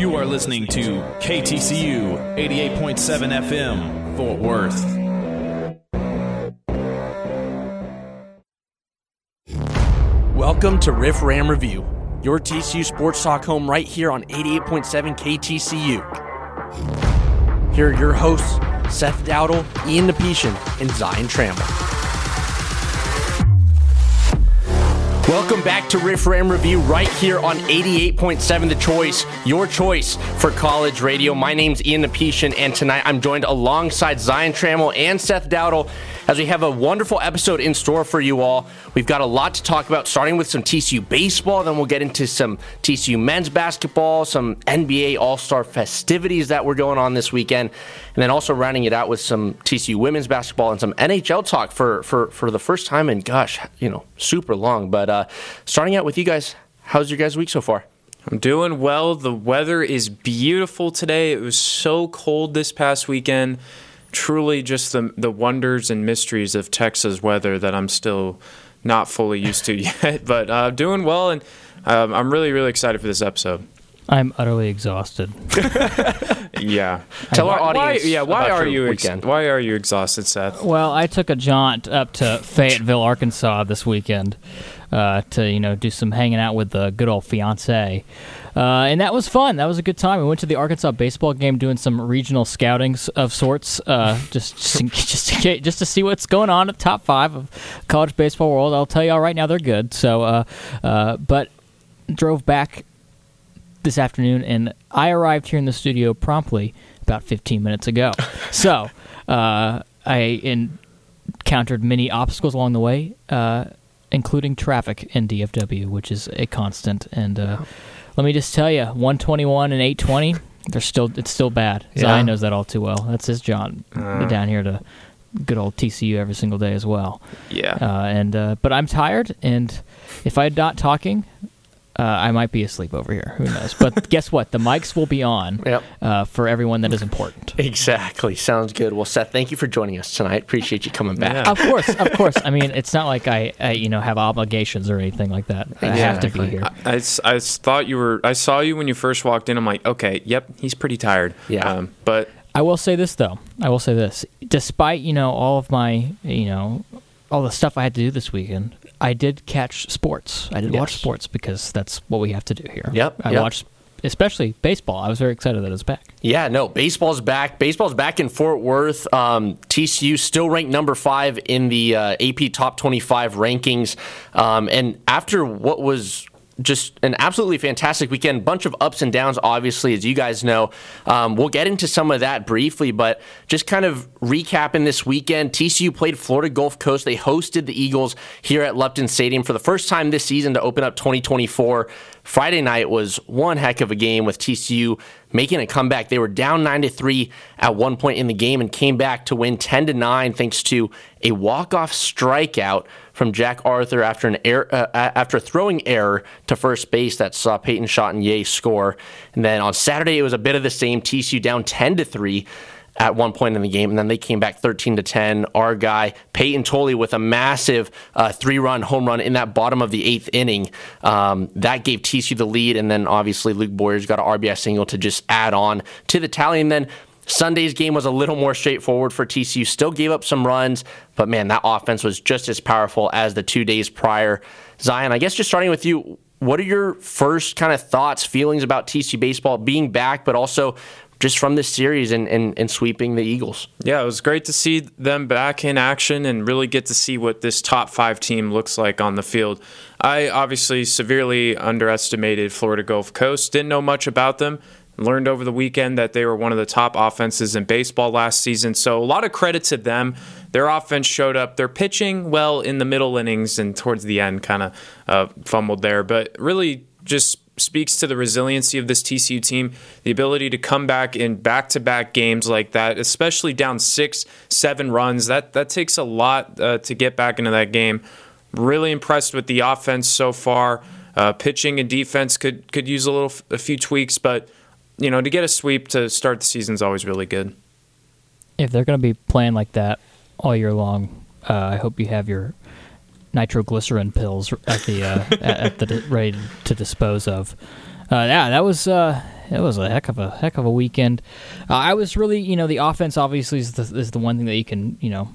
You are listening to KTCU 88.7 FM, Fort Worth. Welcome to Riff Ram Review, your TCU sports talk home right here on 88.7 KTCU. Here are your hosts, Seth Dowdle, Ian Nepetian, and Zion Trammell. Welcome back to Riff Ram Review right here on 88.7 The Choice, your choice for college radio. My name's Ian Nepetian, and tonight I'm joined alongside Zion Trammell and Seth Dowdle as we have a wonderful episode in store for you all. We've got a lot to talk about, starting with some TCU baseball, then we'll get into some TCU men's basketball, some NBA All Star festivities that were going on this weekend, and then also rounding it out with some TCU women's basketball and some NHL talk for for for the first time in gosh, you know, super long. But uh, starting out with you guys, how's your guys' week so far? I'm doing well. The weather is beautiful today. It was so cold this past weekend truly just the the wonders and mysteries of Texas weather that I'm still not fully used to yet. But uh, doing well, and um, I'm really really excited for this episode. I'm utterly exhausted. yeah. Tell our audience. Why, yeah. Why about are your you? Ex- weekend. why are you exhausted, Seth? Well, I took a jaunt up to Fayetteville, Arkansas this weekend uh, to you know do some hanging out with the good old fiance. Uh, and that was fun. That was a good time. We went to the Arkansas baseball game, doing some regional scouting of sorts, uh, just just, in- just to get, just to see what's going on at the top five of college baseball world. I'll tell you all right now, they're good. So, uh, uh, but drove back this afternoon, and I arrived here in the studio promptly about 15 minutes ago. so uh, I encountered many obstacles along the way, uh, including traffic in DFW, which is a constant. And uh, let me just tell you, 121 and 820, they're still it's still bad. Yeah. Zion knows that all too well. That's his John down here to good old TCU every single day as well. Yeah. Uh, and uh, but I'm tired, and if I'm not talking, uh, I might be asleep over here. Who knows? But guess what? The mics will be on Yep. uh, for everyone that is important. Exactly. Sounds good. Well, Seth, thank you for joining us tonight. Appreciate you coming back. Yeah. Of course, of course. I mean, it's not like I, I you know, have obligations or anything like that. I have to be Exactly. here. I, s- I s- thought you were. I saw you when you first walked in. I'm like, okay, yep, he's pretty tired. Yeah. Um, but I will say this though. I will say this. Despite you know all of my you know all the stuff I had to do this weekend, I did catch sports. I did watch sports because that's what we have to do here. Yep, I yep. watched, especially baseball. I was very excited that it's back. Yeah, no, baseball's back. Baseball's back in Fort Worth. Um, TCU still ranked number five in the uh, AP Top 25 rankings. Um, and after what was just an absolutely fantastic weekend, bunch of ups and downs, obviously, as you guys know. Um, we'll get into some of that briefly, but just kind of recapping this weekend, TCU played Florida Gulf Coast. They hosted the Eagles here at Lupton Stadium for the first time this season to open up 2024. Friday night was one heck of a game with TCU making a comeback. They were down 9 to 3 at one point in the game and came back to win 10 to 9 thanks to a walk-off strikeout from Jack Arthur after an error, uh, after throwing error to first base that saw Peyton Chatagnier score. And then on Saturday it was a bit of the same. TCU down 10 to 3 at one point in the game, and then they came back 13 to 10. Our guy Peyton Tolle with a massive uh, three-run home run in that bottom of the eighth inning. Um, that gave TCU the lead, and then obviously Luke Boyers got an RBI single to just add on to the tally, and then. Sunday's game was a little more straightforward for TCU. Still gave up some runs, but man, that offense was just as powerful as the two days prior. Zion, I guess just starting with you, what are your first kind of thoughts, feelings about TCU baseball being back, but also just from this series and, and, and sweeping the Eagles? Yeah, it was great to see them back in action and really get to see what this top five team looks like on the field. I obviously severely underestimated Florida Gulf Coast, didn't know much about them. Learned over the weekend that they were one of the top offenses in baseball last season. So, a lot of credit to them. Their offense showed up. Their pitching, well, in the middle innings and towards the end, kind of uh, fumbled there. But really, just speaks to the resiliency of this TCU team, the ability to come back in back-to-back games like that, especially down six, seven runs. That that takes a lot uh, to get back into that game. Really impressed with the offense so far. Uh, pitching and defense could could use a little, a few tweaks, but you know, to get a sweep to start the season is always really good. If they're going to be playing like that all year long, uh, I hope you have your nitroglycerin pills at the uh, at, at the ready to dispose of. Uh, yeah, that was uh, it was a heck of a heck of a weekend. Uh, I was really, you know, the offense obviously is the, is the one thing that you can, you know,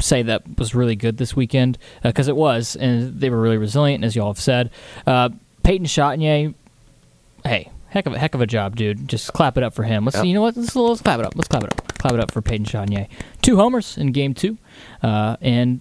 say that was really good this weekend because it was, and they were really resilient, as you all have said. Uh, Peyton Chatagnier, hey, heck of a heck of a job, dude. Just clap it up for him. Let's Yep. you know what? Let's, let's clap it up. Let's clap it up. Clap it up for Peyton Chatagnier. Two homers in game two, uh, and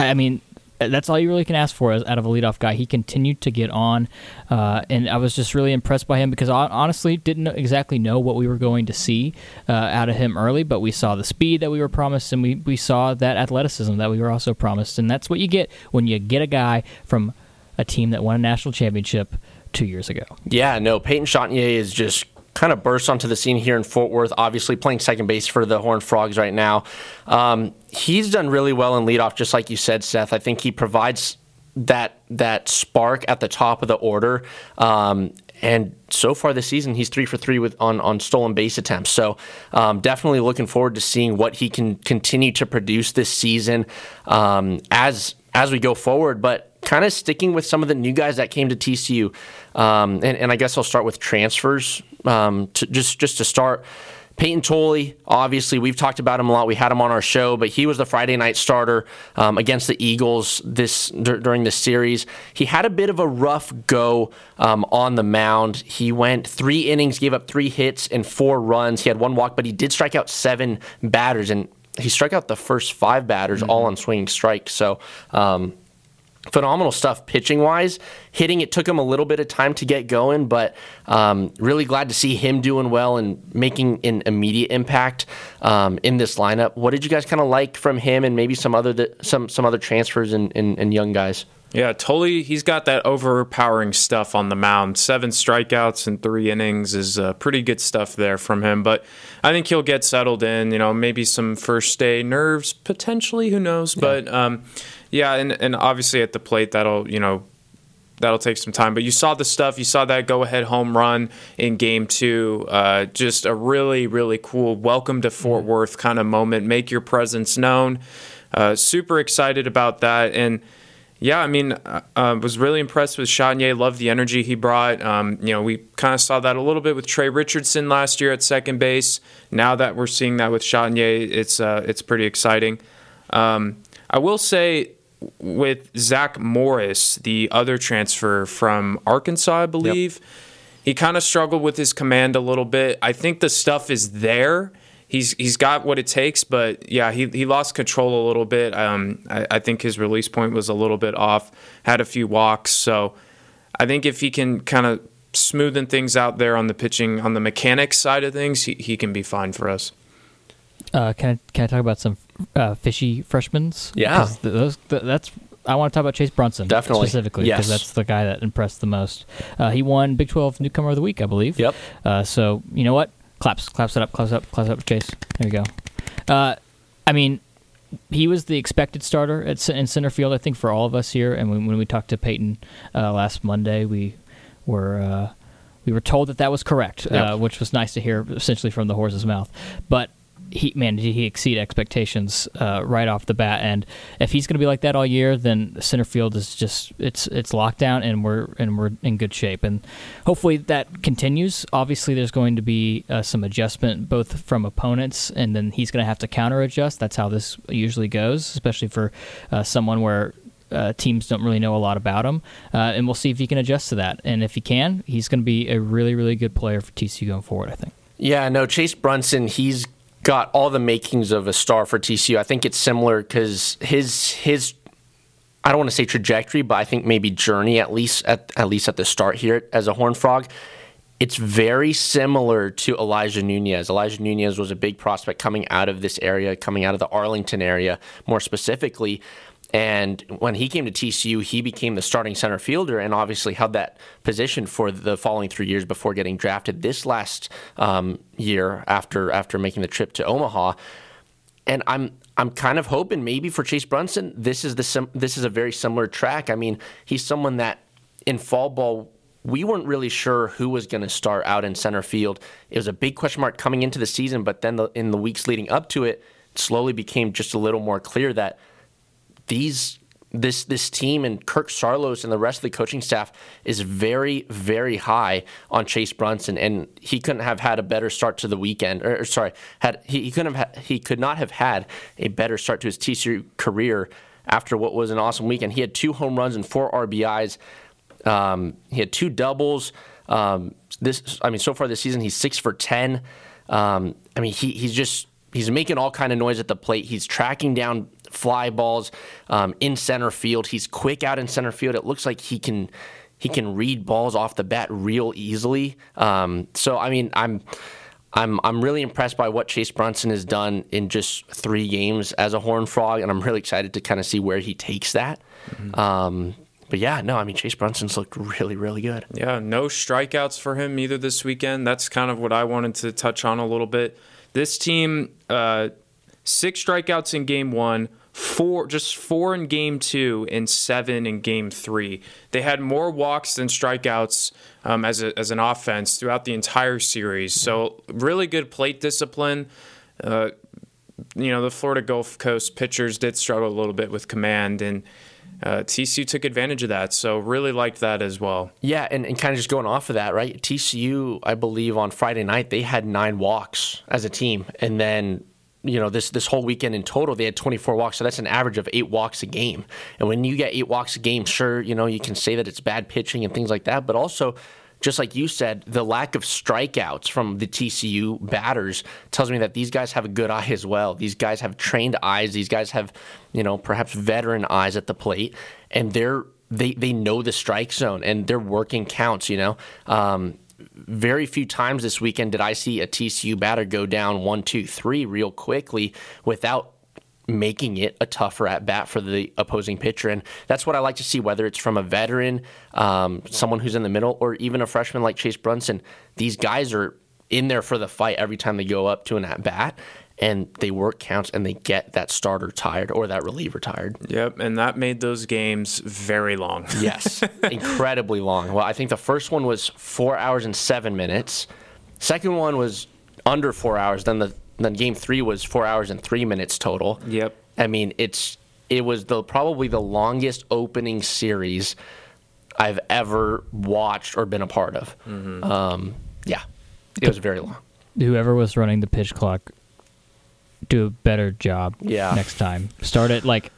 I mean that's all you really can ask for is out of a leadoff guy. He continued to get on, uh, and I was just really impressed by him because I honestly didn't exactly know what we were going to see uh, out of him early, but we saw the speed that we were promised, and we, we saw that athleticism that we were also promised, and that's what you get when you get a guy from a team that won a national championship two years ago. Yeah, no, Peyton Chatagnier is just kind of burst onto the scene here in Fort Worth, obviously playing second base for the Horned Frogs right now. Um, he's done really well in leadoff, just like you said, Seth. I think he provides that that spark at the top of the order. Um, and so far this season, he's three for three with on, on stolen base attempts. So um, definitely looking forward to seeing what he can continue to produce this season um, as as we go forward. But kind of sticking with some of the new guys that came to TCU, um, and, and I guess I'll start with transfers. Um, to, just just to start, Peyton Tolle, obviously, we've talked about him a lot. We had him on our show, but he was the Friday night starter um, against the Eagles this dur- during this series. He had a bit of a rough go um, on the mound. He went three innings, gave up three hits and four runs. He had one walk, but he did strike out seven batters, and he struck out the first five batters all on swinging strikes. So. Um, phenomenal stuff pitching wise. Hitting it took him a little bit of time to get going, but um, really glad to see him doing well and making an immediate impact um, in this lineup. What did you guys kind of like from him and maybe some other th- some some other transfers and, and, and young guys? Yeah, Tolle, he's got that overpowering stuff on the mound. Seven strikeouts in three innings is uh, pretty good stuff there from him. But I think he'll get settled in. You know, maybe some first day nerves potentially. Who knows? But um, yeah, and and obviously at the plate that'll you know that'll take some time. But you saw the stuff. You saw that go ahead home run in game two. Uh, just a really, really cool welcome to Fort Worth kind of moment. Make your presence known. Uh, super excited about that. And yeah, I mean, I uh, was really impressed with Chanier. Loved the energy he brought. Um, you know, we kind of saw that a little bit with Tre Richardson last year at second base. Now that we're seeing that with Chanier, it's uh, it's pretty exciting. Um, I will say with Zach Morris, the other transfer from Arkansas, I believe, he kind of struggled with his command a little bit. I think the stuff is there. He's he's got what it takes, but yeah, he, he lost control a little bit. Um, I, I think his release point was a little bit off. Had a few walks, so I think if he can kind of smoothen things out there on the pitching, on the mechanics side of things, he, he can be fine for us. Uh, can I can I talk about some uh, fishy freshmen? Yeah. th- those th- that's I want to talk about Chase Brunson Definitely. specifically because Yes. that's the guy that impressed the most. Uh, he won Big Twelve Newcomer of the Week, I believe. Yep. Uh, so you know what? Claps, claps it up, claps it up, claps it up, Chase. There you go. Uh, I mean, he was the expected starter at in center field, I think, for all of us here. And when, when we talked to Peyton uh, last Monday, we were uh, we were told that that was correct, Yep. uh, which was nice to hear, essentially from the horse's mouth. But he, man, did he exceed expectations uh, right off the bat? And if he's going to be like that all year, then center field is just it's it's lockdown, and we're and we're in good shape. And hopefully that continues. Obviously, there's going to be uh, some adjustment both from opponents, and then he's going to have to counter adjust. That's how this usually goes, especially for uh, someone where uh, teams don't really know a lot about him. Uh, and we'll see if he can adjust to that. And if he can, he's going to be a really, really good player for TCU going forward, I think. Yeah, no, Chase Brunson, he's got all the makings of a star for TCU. I think it's similar because his his I don't want to say trajectory, but I think maybe journey at least at at least at the start here as a Horn Frog. It's very similar to Elijah Nunez. Elijah Nunez was a big prospect coming out of this area, coming out of the Arlington area more specifically. And when he came to TCU, he became the starting center fielder and obviously held that position for the following three years before getting drafted this last um, year after after making the trip to Omaha. And I'm I'm kind of hoping maybe for Chase Brunson, this is the sim- this is a very similar track. I mean, he's someone that in fall ball we weren't really sure who was going to start out in center field. It was a big question mark coming into the season, but then the, in the weeks leading up to it, it slowly became just a little more clear that these this this team and Kirk Saarloos and the rest of the coaching staff is very very high on Chase Brunson, and he couldn't have had a better start to the weekend. Or, or sorry, had he, he couldn't have ha- he could not have had a better start to his TCU career after what was an awesome weekend. He had two home runs and four RBIs. Um, he had two doubles. Um, this, I mean, so far this season, he's six for ten. Um, I mean, he, he's just he's making all kind of noise at the plate. He's tracking down fly balls um, in center field. He's quick out in center field. It looks like he can he can read balls off the bat real easily. Um, so I mean, I'm. I'm I'm really impressed by what Chase Brunson has done in just three games as a Horn Frog, and I'm really excited to kind of see where he takes that. Mm-hmm. Um, but yeah, no, I mean Chase Brunson's looked really, really good. Yeah, no strikeouts for him either this weekend. That's kind of what I wanted to touch on a little bit. This team, uh, six strikeouts in game one, four just four in game two and seven in game three. They had more walks than strikeouts um, as a, as an offense throughout the entire series. So really good plate discipline. Uh, you know the Florida Gulf Coast pitchers did struggle a little bit with command and. Uh, TCU took advantage of that, so really liked that as well. Yeah, and, and kind of just going off of that, right? TCU, I believe on Friday night they had nine walks as a team, and then you know this this whole weekend in total they had 24 walks so that's an average of eight walks a game. And when you get eight walks a game sure you know you can say that it's bad pitching and things like that but also just like you said the lack of strikeouts from the TCU batters tells me that these guys have a good eye as well. These guys have trained eyes. These guys have you know perhaps veteran eyes at the plate and they're they they know the strike zone and they're working counts you know? Um, very few times this weekend did I see a TCU batter go down one, two, three real quickly without making it a tougher at bat for the opposing pitcher. And that's what I like to see, whether it's from a veteran, um, someone who's in the middle, or even a freshman like Chase Brunson. These guys are in there for the fight every time they go up to an at bat and they work counts and they get that starter tired or that reliever tired. Yep, and that made those games very long. yes, incredibly long. Well, I think the first one was four hours and seven minutes. Second one was under four hours. Then the then game three was four hours and three minutes total. Yep. I mean, it's it was the probably the longest opening series I've ever watched or been a part of. Mm-hmm. Um, yeah, it was very long. Whoever was running the pitch clock do a better job yeah. next time. Start it like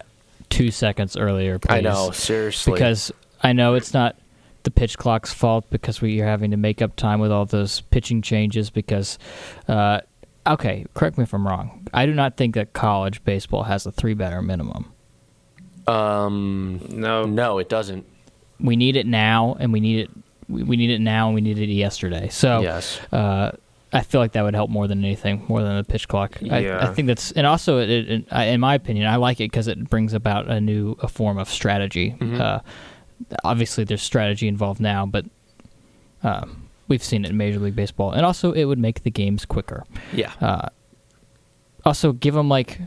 two seconds earlier, please. I know, seriously. Because I know it's not the pitch clock's fault because we are having to make up time with all those pitching changes because uh, okay, correct me if I'm wrong. I do not think that college baseball has a three batter minimum. Um no. No, it doesn't. We need it now and we need it we need it now and we need it yesterday. So yes. Uh, I feel like that would help more than anything, more than the pitch clock. Yeah. I, I think that's, and also, it, it, in my opinion, I like it because it brings about a new a form of strategy. Mm-hmm. Uh, obviously, there's strategy involved now, but uh, we've seen it in Major League Baseball, and also it would make the games quicker. Yeah. Uh, also, give them like,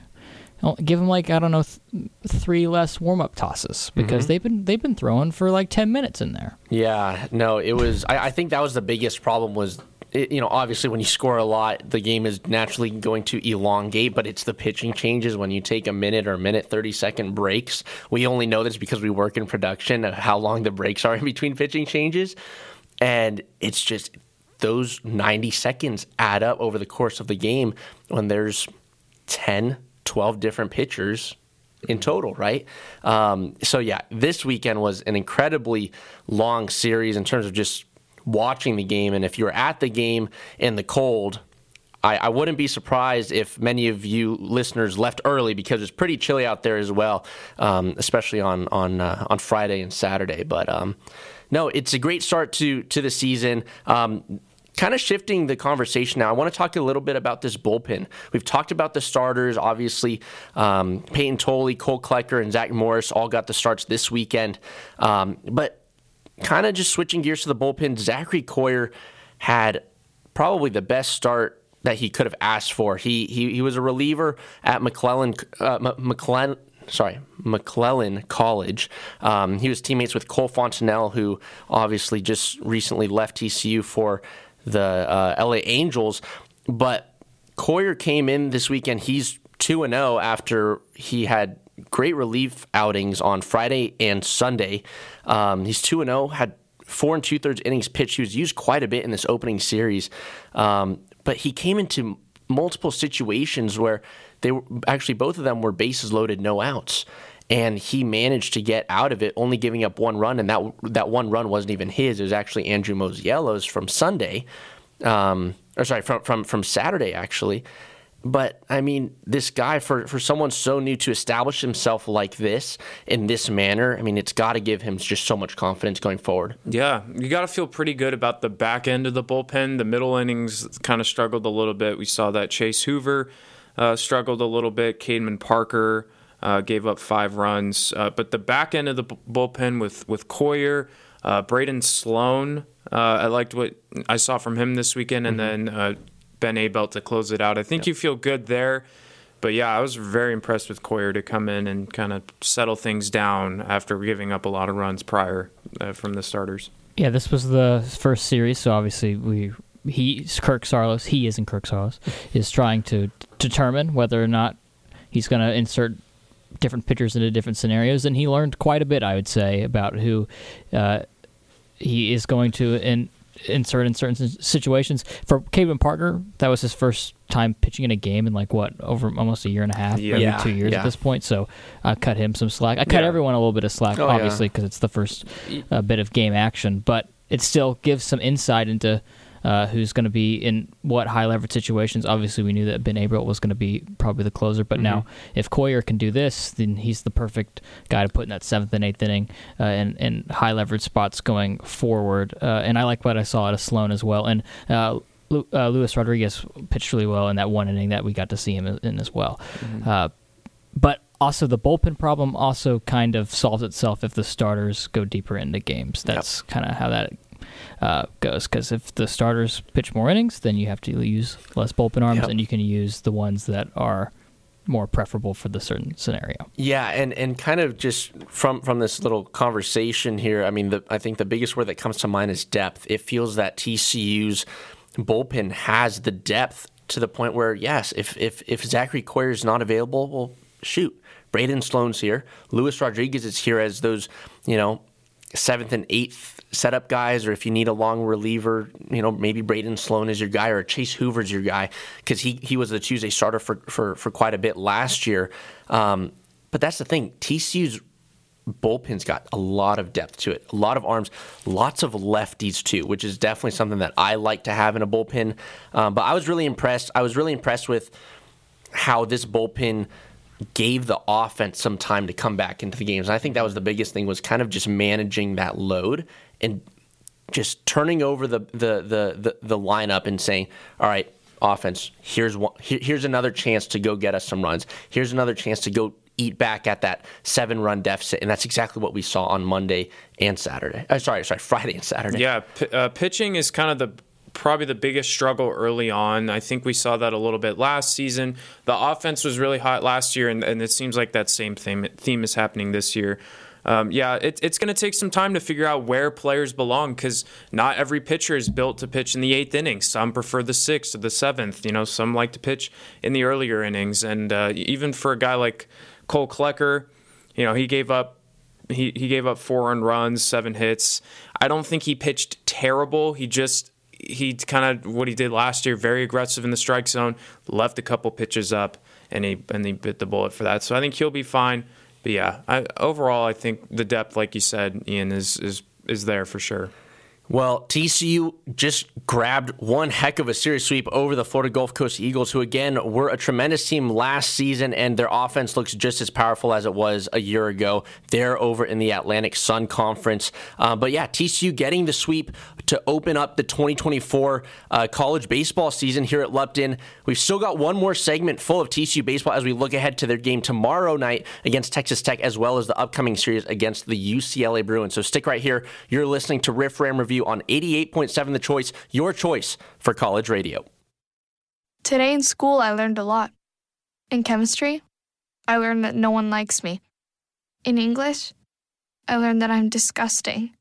give them like I don't know, th- three less warm up tosses because mm-hmm. they've been they've been throwing for like ten minutes in there. Yeah. No, it was. I, I think that was the biggest problem was it, you know, obviously when you score a lot, the game is naturally going to elongate, but it's the pitching changes when you take a minute or a minute 30 second breaks. We only know this because we work in production of how long the breaks are in between pitching changes. And it's just those 90 seconds add up over the course of the game when there's 10, 12 different pitchers in total, right? Um, so, yeah, this weekend was an incredibly long series in terms of just watching the game. And if you're at the game in the cold, I, I, wouldn't be surprised if many of you listeners left early because it's pretty chilly out there as well, um, especially on on uh, on Friday and Saturday. But um, no, it's a great start to to the season. Um, kind of shifting the conversation now, I want to talk a little bit about this bullpen. We've talked about the starters, obviously. Um, Peyton Tolle, Cole Klecker, and Zach Morris all got the starts this weekend. Um, but kind of just switching gears to the bullpen, Zachary Coyer had probably the best start that he could have asked for. He he, he was a reliever at McLennan uh, McLennan sorry, McLennan College. Um, he was teammates with Cole Fontenelle, who obviously just recently left TCU for the uh, LA Angels. But Coyer came in this weekend. He's 2 0 after he had great relief outings on Friday and Sunday. Um, he's 2 0, had four and two thirds innings pitched. He was used quite a bit in this opening series, um, but he came into multiple situations where they were actually both of them were bases loaded, no outs. And he managed to get out of it, only giving up one run, and that that one run wasn't even his. It was actually Andrew Mosiello's from Sunday, um, or sorry, from from from Saturday actually. But I mean, this guy for for someone so new to establish himself like this in this manner, I mean, it's got to give him just so much confidence going forward. Yeah, you got to feel pretty good about the back end of the bullpen. The middle innings kind of struggled a little bit. We saw that Chase Hoover uh, struggled a little bit. Caedmon Parker uh, gave up five runs, uh, but the back end of the bullpen with with Coyer, uh, Braden Sloan. Uh, I liked what I saw from him this weekend, and mm-hmm. then uh, Ben Abeldt to close it out. I think yep. you feel good there. But yeah, I was very impressed with Coyer to come in and kind of settle things down after giving up a lot of runs prior uh, from the starters. Yeah, this was the first series, so obviously we he's Kirk Saarloos. He isn't Kirk Saarloos. Is trying to determine whether or not he's going to insert different pitchers into different scenarios, and he learned quite a bit, I would say, about who uh, he is going to in, insert in certain situations. For Caedmon Parker, that was his first time pitching in a game in like what over almost a year and a half, yeah. maybe two years yeah. at this point. So I cut him some slack. I cut yeah. everyone a little bit of slack, oh, obviously, because it's the first uh, bit of game action, but it still gives some insight into uh, who's going to be in what high leverage situations. Obviously, we knew that Ben Abeldt was going to be probably the closer, but mm-hmm. now if Coyer can do this, then he's the perfect guy to put in that seventh and eighth inning uh, and, and high leverage spots going forward. Uh, and I like what I saw out of Sloan as well. And uh, uh, Luis Rodriguez pitched really well in that one inning that we got to see him in as well. Mm-hmm. Uh, but also the bullpen problem also kind of solves itself if the starters go deeper into games. That's yep. kind of how that uh, goes. Because if the starters pitch more innings, then you have to use less bullpen arms, yep. and you can use the ones that are more preferable for the certain scenario. Yeah, and, and kind of just from from this little conversation here, I mean, the, I think the biggest word that comes to mind is depth. It feels that TCU's bullpen has the depth to the point where yes, if if if Zachary Coyer is not available, well, shoot, Braden Sloan's here, Luis Rodriguez is here as those you know seventh and eighth setup guys, or if you need a long reliever, you know, maybe Braden Sloan is your guy or Chase Hoover's your guy because he, he was the Tuesday starter for, for, for quite a bit last year. Um, but that's the thing. TCU's bullpen's got a lot of depth to it, a lot of arms, lots of lefties too, which is definitely something that I like to have in a bullpen. Um, but I was really impressed. I was really impressed with how this bullpen – gave the offense some time to come back into the games. And I think that was the biggest thing was kind of just managing that load and just turning over the the the the, the lineup and saying, "All right, offense, here's one, here, here's another chance to go get us some runs. Here's another chance to go eat back at that seven run deficit. And that's exactly what we saw on Monday and Saturday. Uh, sorry, sorry, Friday and Saturday. Yeah, p- uh, pitching is kind of the probably the biggest struggle early on. I think we saw that a little bit last season. The offense was really hot last year, and, and it seems like that same theme, theme is happening this year. Um, yeah, it, it's going to take some time to figure out where players belong because not every pitcher is built to pitch in the eighth inning. Some prefer the sixth or the seventh. You know, some like to pitch in the earlier innings. And uh, even for a guy like Cole Klecker, you know, he gave up he, he gave up four earned runs, seven hits. I don't think he pitched terrible. He just he kind of what he did last year, very aggressive in the strike zone, left a couple pitches up, and he and he bit the bullet for that. So I think he'll be fine. But yeah, I, overall, I think the depth, like you said, Ian, is is is there for sure. Well, TCU just grabbed one heck of a series sweep over the Florida Gulf Coast Eagles, who again were a tremendous team last season, and their offense looks just as powerful as it was a year ago. They're over in the Atlantic Sun Conference. Uh, but yeah, TCU getting the sweep to open up the 2024 uh, college baseball season here at Lupton. We've still got one more segment full of TCU baseball as we look ahead to their game tomorrow night against Texas Tech, as well as the upcoming series against the UCLA Bruins. So stick right here. You're listening to Riff Ram Review on 88.7 The Choice, your choice for college radio. Today in school, I learned a lot. In chemistry, I learned that no one likes me. In English, I learned that I'm disgusting.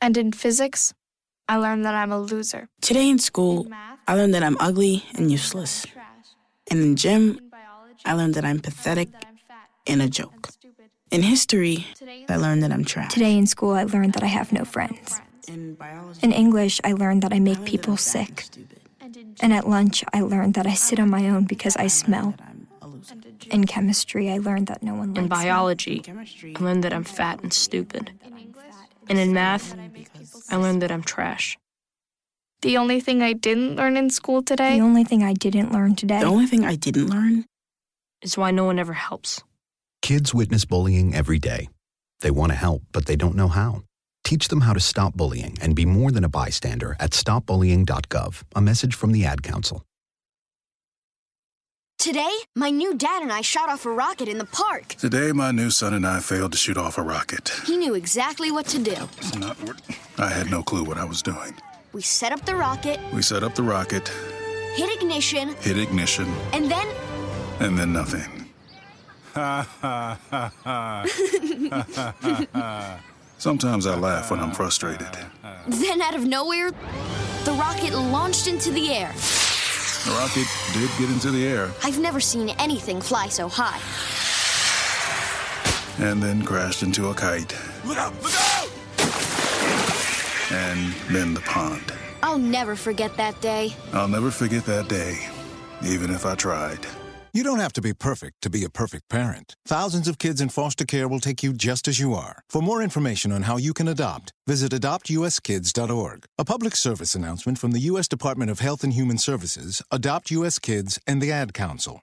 And in physics, I learned that I'm a loser. Today in school, in math, I learned that I'm ugly and useless. And in gym, in biology, I learned that I'm pathetic that I'm and a joke. In history, I learned that I'm trash. Today in school, I learned that I have no friends. In biology, In English, I learned that I I make people that and sick. And at lunch, I learned that I sit on my own because I smell. That I'm a loser. In chemistry, I learned that no one likes In me. biology, Chemistry, I learned that I'm fat and stupid. And in math, I learned that I'm trash. The only thing I didn't learn in school today. The only thing I didn't learn today the only thing I didn't learn Is why no one ever helps. Kids witness bullying every day. They want to help, but they don't know how. Teach them how to stop bullying and be more than a bystander at stopbullying.gov. A message from the Ad Council. Today, my new dad and I shot off a rocket in the park. Today, my new son and I failed to shoot off a rocket. He knew exactly what to do. It's not. I had no clue what I was doing. We set up the rocket, We set up the rocket, hit ignition, hit ignition, and then and then nothing. Sometimes I laugh when I'm frustrated. then out of nowhere, the rocket launched into the air. The rocket did get into the air I've never seen anything fly so high. and then crashed into a kite. Look out! Look out! And then the pond. I'll never forget that day. I'll never forget that day, even if I tried. You don't have to be perfect to be a perfect parent. Thousands of kids in foster care will take you just as you are. For more information on how you can adopt, visit adoptuskids.org. A public service announcement from the U.S. Department of Health and Human Services, Adopt U.S. Kids, and the Ad Council.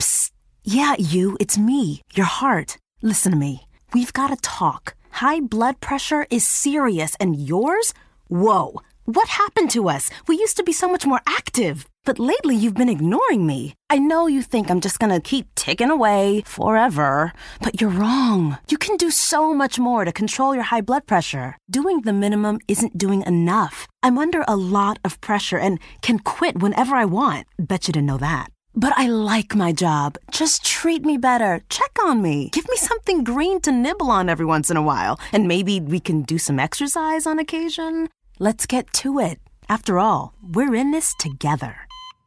Psst. Yeah, you, it's me, your heart. Listen to me. We've got to talk. High blood pressure is serious, and yours? Whoa. What happened to us? We used to be so much more active. But lately, you've been ignoring me. I know you think I'm just gonna keep ticking away forever, but you're wrong. You can do so much more to control your high blood pressure. Doing the minimum isn't doing enough. I'm under a lot of pressure and can quit whenever I want. Bet you didn't know that. But I like my job. Just treat me better. Check on me. Give me something green to nibble on every once in a while. And maybe we can do some exercise on occasion. Let's get to it. After all, we're in this together.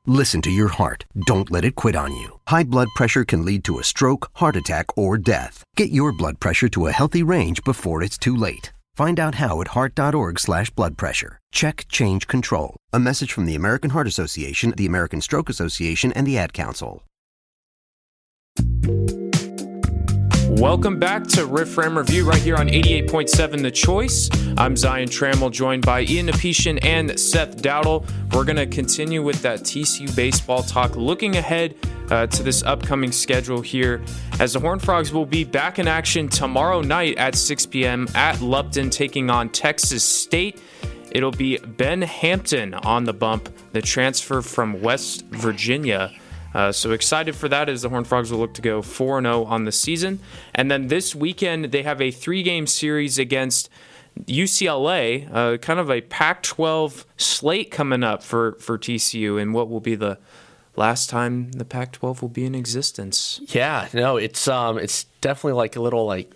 Listen to your heart. Don't let it quit on you. High blood pressure can lead to a stroke, heart attack, or death. Get your blood pressure to a healthy range before it's too late. Find out how at heart.org slash blood pressure. Check, change, control. A message from the American Heart Association, the American Stroke Association, and the Ad Council. Welcome back to Riff Ram Review right here on 88.7 The Choice. I'm Zion Trammell, joined by Ian Apetian and Seth Dowdle. We're going to continue with that TCU baseball talk, looking ahead uh, to this upcoming schedule here, as the Horned Frogs will be back in action tomorrow night at 6 p.m. at Lupton, taking on Texas State. It'll be Ben Hampton on the bump, the transfer from West Virginia. Uh, so excited for that as the Horned Frogs will look to go 4 0 on the season. And then this weekend, they have a three game series against UCLA, uh, kind of a Pac 12 slate coming up for, for TCU, and what will be the last time the Pac 12 will be in existence. Yeah, no, it's um, it's definitely like a little like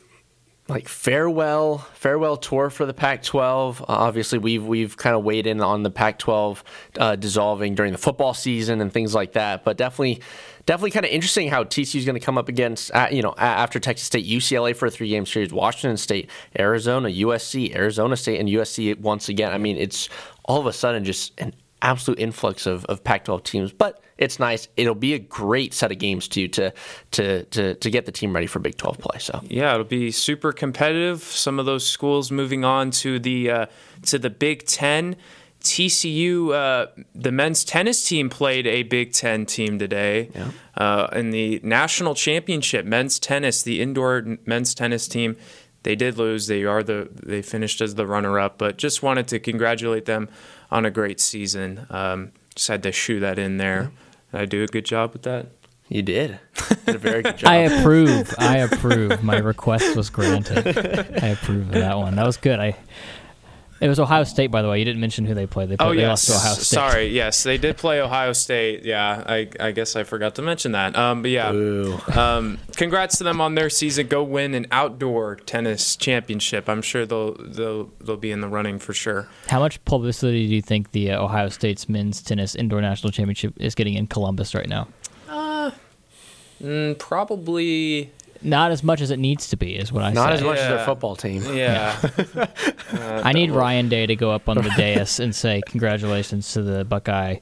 like farewell farewell tour for the Pac-12. Uh, obviously, we've we've kind of weighed in on the Pac-12 uh, dissolving during the football season and things like that. But definitely, definitely kind of interesting how TCU is going to come up against uh, you know after Texas State, UCLA for a three game series, Washington State, Arizona, USC, Arizona State, and USC once again. I mean, it's all of a sudden just an absolute influx of, of Pac-12 teams, but it's nice. It'll be a great set of games too to to to to get the team ready for Big 12 play. So Yeah, it'll be super competitive. Some of those schools moving on to the uh, to the Big Ten. TCU, uh, the men's tennis team played a Big Ten team today uh, in the national championship. Men's tennis, the indoor men's tennis team, they did lose. They are the they finished as the runner up, but just wanted to congratulate them on a great season. Um, just had to shoe that in there. Did I do a good job with that? You did. did a very good job. I approve. I approve. My request was granted. I approve of that one. That was good. I. It was Ohio State, by the way. You didn't mention who they played. They played Oh they yes, lost to Ohio State. sorry. Yes, they did play Ohio State. Yeah, I, I guess I forgot to mention that. Um, but yeah, um, congrats to them on their season. Go win an outdoor tennis championship. I'm sure they'll they'll they'll be in the running for sure. How much publicity do you think the uh, Ohio State's men's tennis indoor national championship is getting in Columbus right now? Mm, probably not as much as it needs to be, is what I said. Not say. as much as their football team. Yeah. Uh, I need Ryan Day to go up on the dais and say congratulations to the Buckeye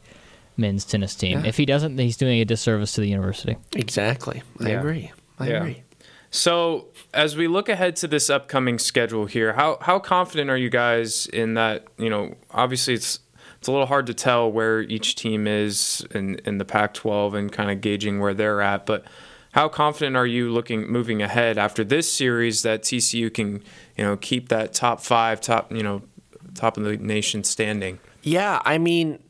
men's tennis team. Yeah. If he doesn't, he's doing a disservice to the university. Exactly. I Yeah. agree. I Yeah. agree. So, as we look ahead to this upcoming schedule here, how how confident are you guys in that? You know, obviously it's it's a little hard to tell where each team is in in the Pac-12 and kind of gauging where they're at, but how confident are you looking moving ahead after this series that TCU can, you know, keep that top 5, top, you know, top of the nation standing? Yeah, I mean,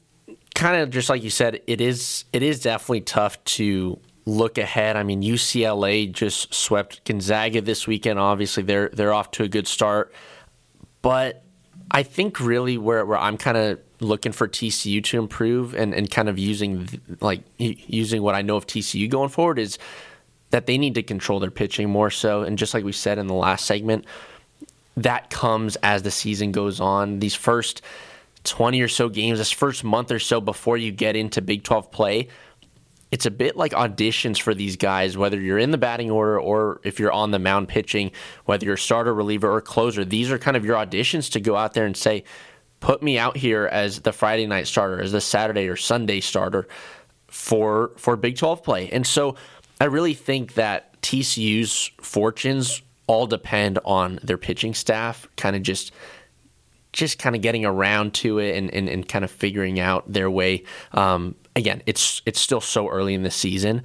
kind of just like you said, it is it is definitely tough to look ahead. I mean, UCLA just swept Gonzaga this weekend. Obviously, they're they're off to a good start, but I think really where where I'm kind of looking for TCU to improve and, and kind of using like using what I know of TCU going forward is that they need to control their pitching more so. And just like we said in the last segment, that comes as the season goes on. These first 20 or so games, this first month or so before you get into Big 12 play, it's a bit like auditions for these guys, whether you're in the batting order or if you're on the mound pitching, whether you're starter, reliever, or closer. These are kind of your auditions to go out there and say, put me out here as the Friday night starter, as the Saturday or Sunday starter for for Big 12 play. And so I really think that TCU's fortunes all depend on their pitching staff kind of just just kind of getting around to it and, and, and kind of figuring out their way. Um, again, it's it's still so early in the season,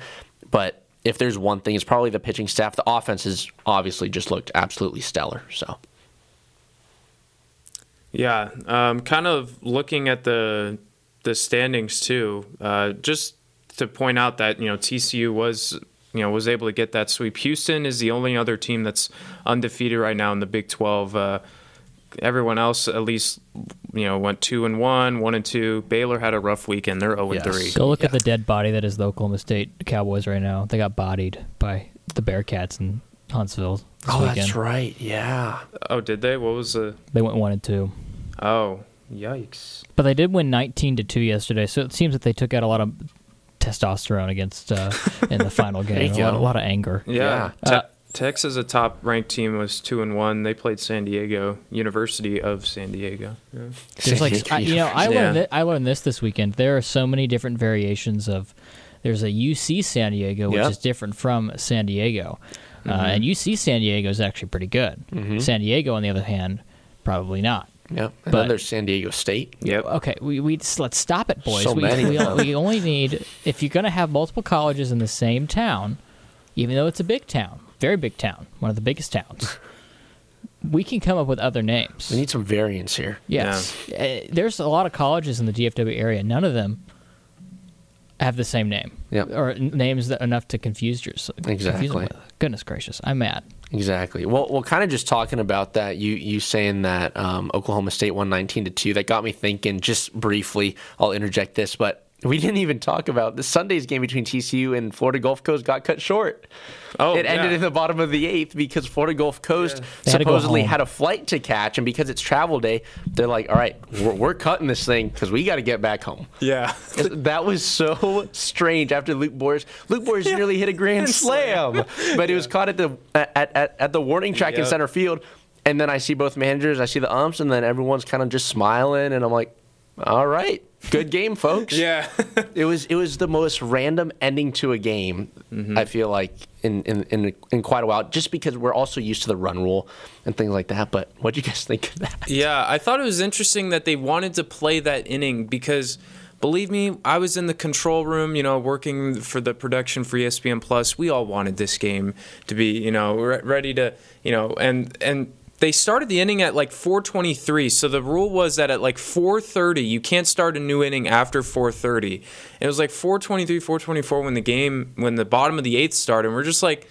but if there's one thing, it's probably the pitching staff. The offense has obviously just looked absolutely stellar. So Yeah, um, kind of looking at the the standings too. Uh, just to point out that you know TCU was you know was able to get that sweep. Houston is the only other team that's undefeated right now in the Big Twelve. Uh, everyone else at least you know went two and one, one and two. Baylor had a rough weekend. They're zero and three. Go look at the dead body that is the Oklahoma State Cowboys right now. They got bodied by the Bearcats in Huntsville. This Oh, weekend. that's right. Yeah. Oh, did they? What was the? They went one and two. Oh, yikes! But they did win 19 to 2 yesterday, so it seems that they took out a lot of testosterone against uh, in the final game. you A lot, a lot of anger. Yeah. Uh, Te- Texas, a top ranked team, was two and one. They played San Diego University of San Diego. Yeah. There's like I, you know, I Yeah. learned it, I learned this this weekend. There are so many different variations of. There's a UC San Diego, which Yep. is different from San Diego, uh, Mhm. and UC San Diego is actually pretty good. Mhm. San Diego, on the other hand, probably not. Yep. And But- then there's San Diego State. Yep. Okay, we, we just, let's stop it, boys. So we, many we, we only need if you're going to have multiple colleges in the same town, even though it's a big town, very big town, one of the biggest towns. we can come up with other names. We need some variance here. Yes, Uh, there's a lot of colleges in the DFW area. None of them have the same name, Yep. or n- names that enough to confuse yourself. Exactly. with. Goodness gracious, I'm mad. Exactly. Well, well, kind of just talking about that. You you saying that um, Oklahoma State won nineteen to two. That got me thinking. Just briefly, I'll interject this, but we didn't even talk about the Sunday's game between TCU and Florida Gulf Coast got cut short. Oh, it ended yeah. in the bottom of the eighth because Florida Gulf Coast They had to go supposedly home. had a flight to catch, and because it's travel day, they're like, "All right, we're, we're cutting this thing because we got to get back home." Yeah. that was so strange after Luke Boyers. Luke Boyers nearly hit a grand slam, but it was caught at the at, at, at the warning track in center field. And then I see both managers, I see the umps, and then everyone's kind of just smiling, and I'm like, "All right, good game, folks." Yeah. it was it was the most random ending to a game. Mm-hmm. I feel like in, in in in quite a while, just because we're also used to the run rule and things like that. But what do you guys think of that? Yeah, I thought it was interesting that they wanted to play that inning because believe me, I was in the control room, you know, working for the production for ESPN Plus. We all wanted this game to be, you know, re- ready to, you know, and and they started the inning at like 4:23. So the rule was that at like 4:30, you can't start a new inning after 4:30. It was like 4:23, 4:24 when the game when the bottom of the 8th started. And we're just like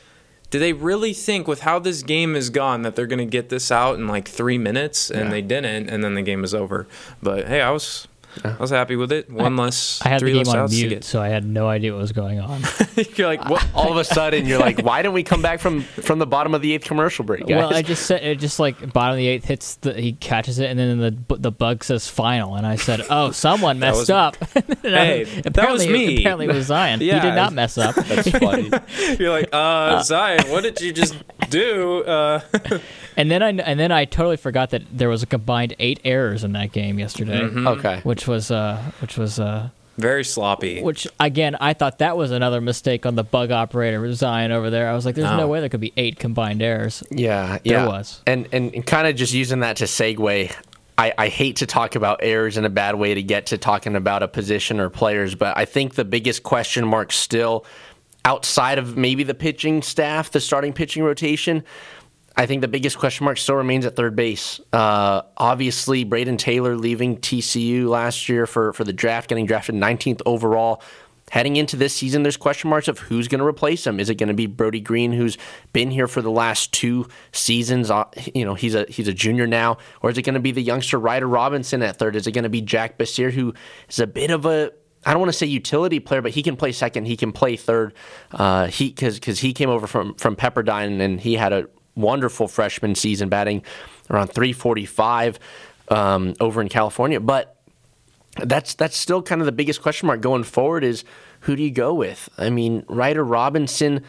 do they really think with how this game is gone that they're going to get this out in like three minutes and Yeah. they didn't and then the game was over but hey i was I was happy with it. One less. I had three the game on mute, so I had no idea what was going on. You're like, what? All of a sudden, you're like, why didn't we come back from from the bottom of the eighth commercial break, guys? Well, I just said it just like bottom of the eighth hits the he catches it and then the the bug says final and I said oh someone messed was- up. And I- that was me. Apparently it was Zion. He did not mess up. That's funny. You're like, uh, Zion, what did you just do? Uh, And then I and then I totally forgot that there was a combined eight errors in that game yesterday. Mhm. Okay. Which was uh which was uh very sloppy. which again I thought that was another mistake on the bug operator Zion over there. I was like, there's no Oh. way there could be eight combined errors. Yeah, There yeah. was. And and, and kind of just using that to segue. I, I hate to talk about errors in a bad way to get to talking about a position or players, but I think the biggest question mark still outside of maybe the pitching staff, the starting pitching rotation, I think the biggest question mark still remains at third base. Uh, obviously, Brayden Taylor leaving TCU last year for, for the draft, getting drafted 19th overall. Heading into this season, there's question marks of who's going to replace him. Is it going to be Brody Green, who's been here for the last two seasons? Uh, you know, he's a he's a junior now, or is it going to be the youngster Ryder Robinson at third? Is it going to be Jack Bassir, who is a bit of a I don't want to say utility player, but he can play second. He can play third. Uh, he because because he came over from from Pepperdine and he had a wonderful freshman season, batting around 345 um, over in California. But that's that's still kind of the biggest question mark going forward is who do you go with? I mean, Ryder Robinson.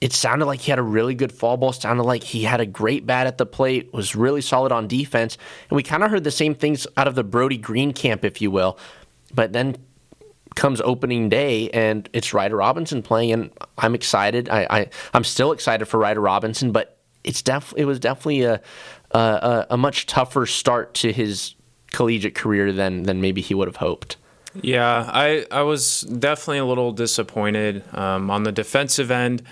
It sounded like he had a really good fall ball. Sounded like he had a great bat at the plate. Was really solid on defense, and we kind of heard the same things out of the Brody Green camp, if you will. But then comes opening day and it's Ryder Robinson playing, and I'm excited. I, I I'm still excited for Ryder Robinson, but it's def it was definitely a a, a a much tougher start to his collegiate career than than maybe he would have hoped. Yeah, I, I was definitely a little disappointed um, on the defensive end.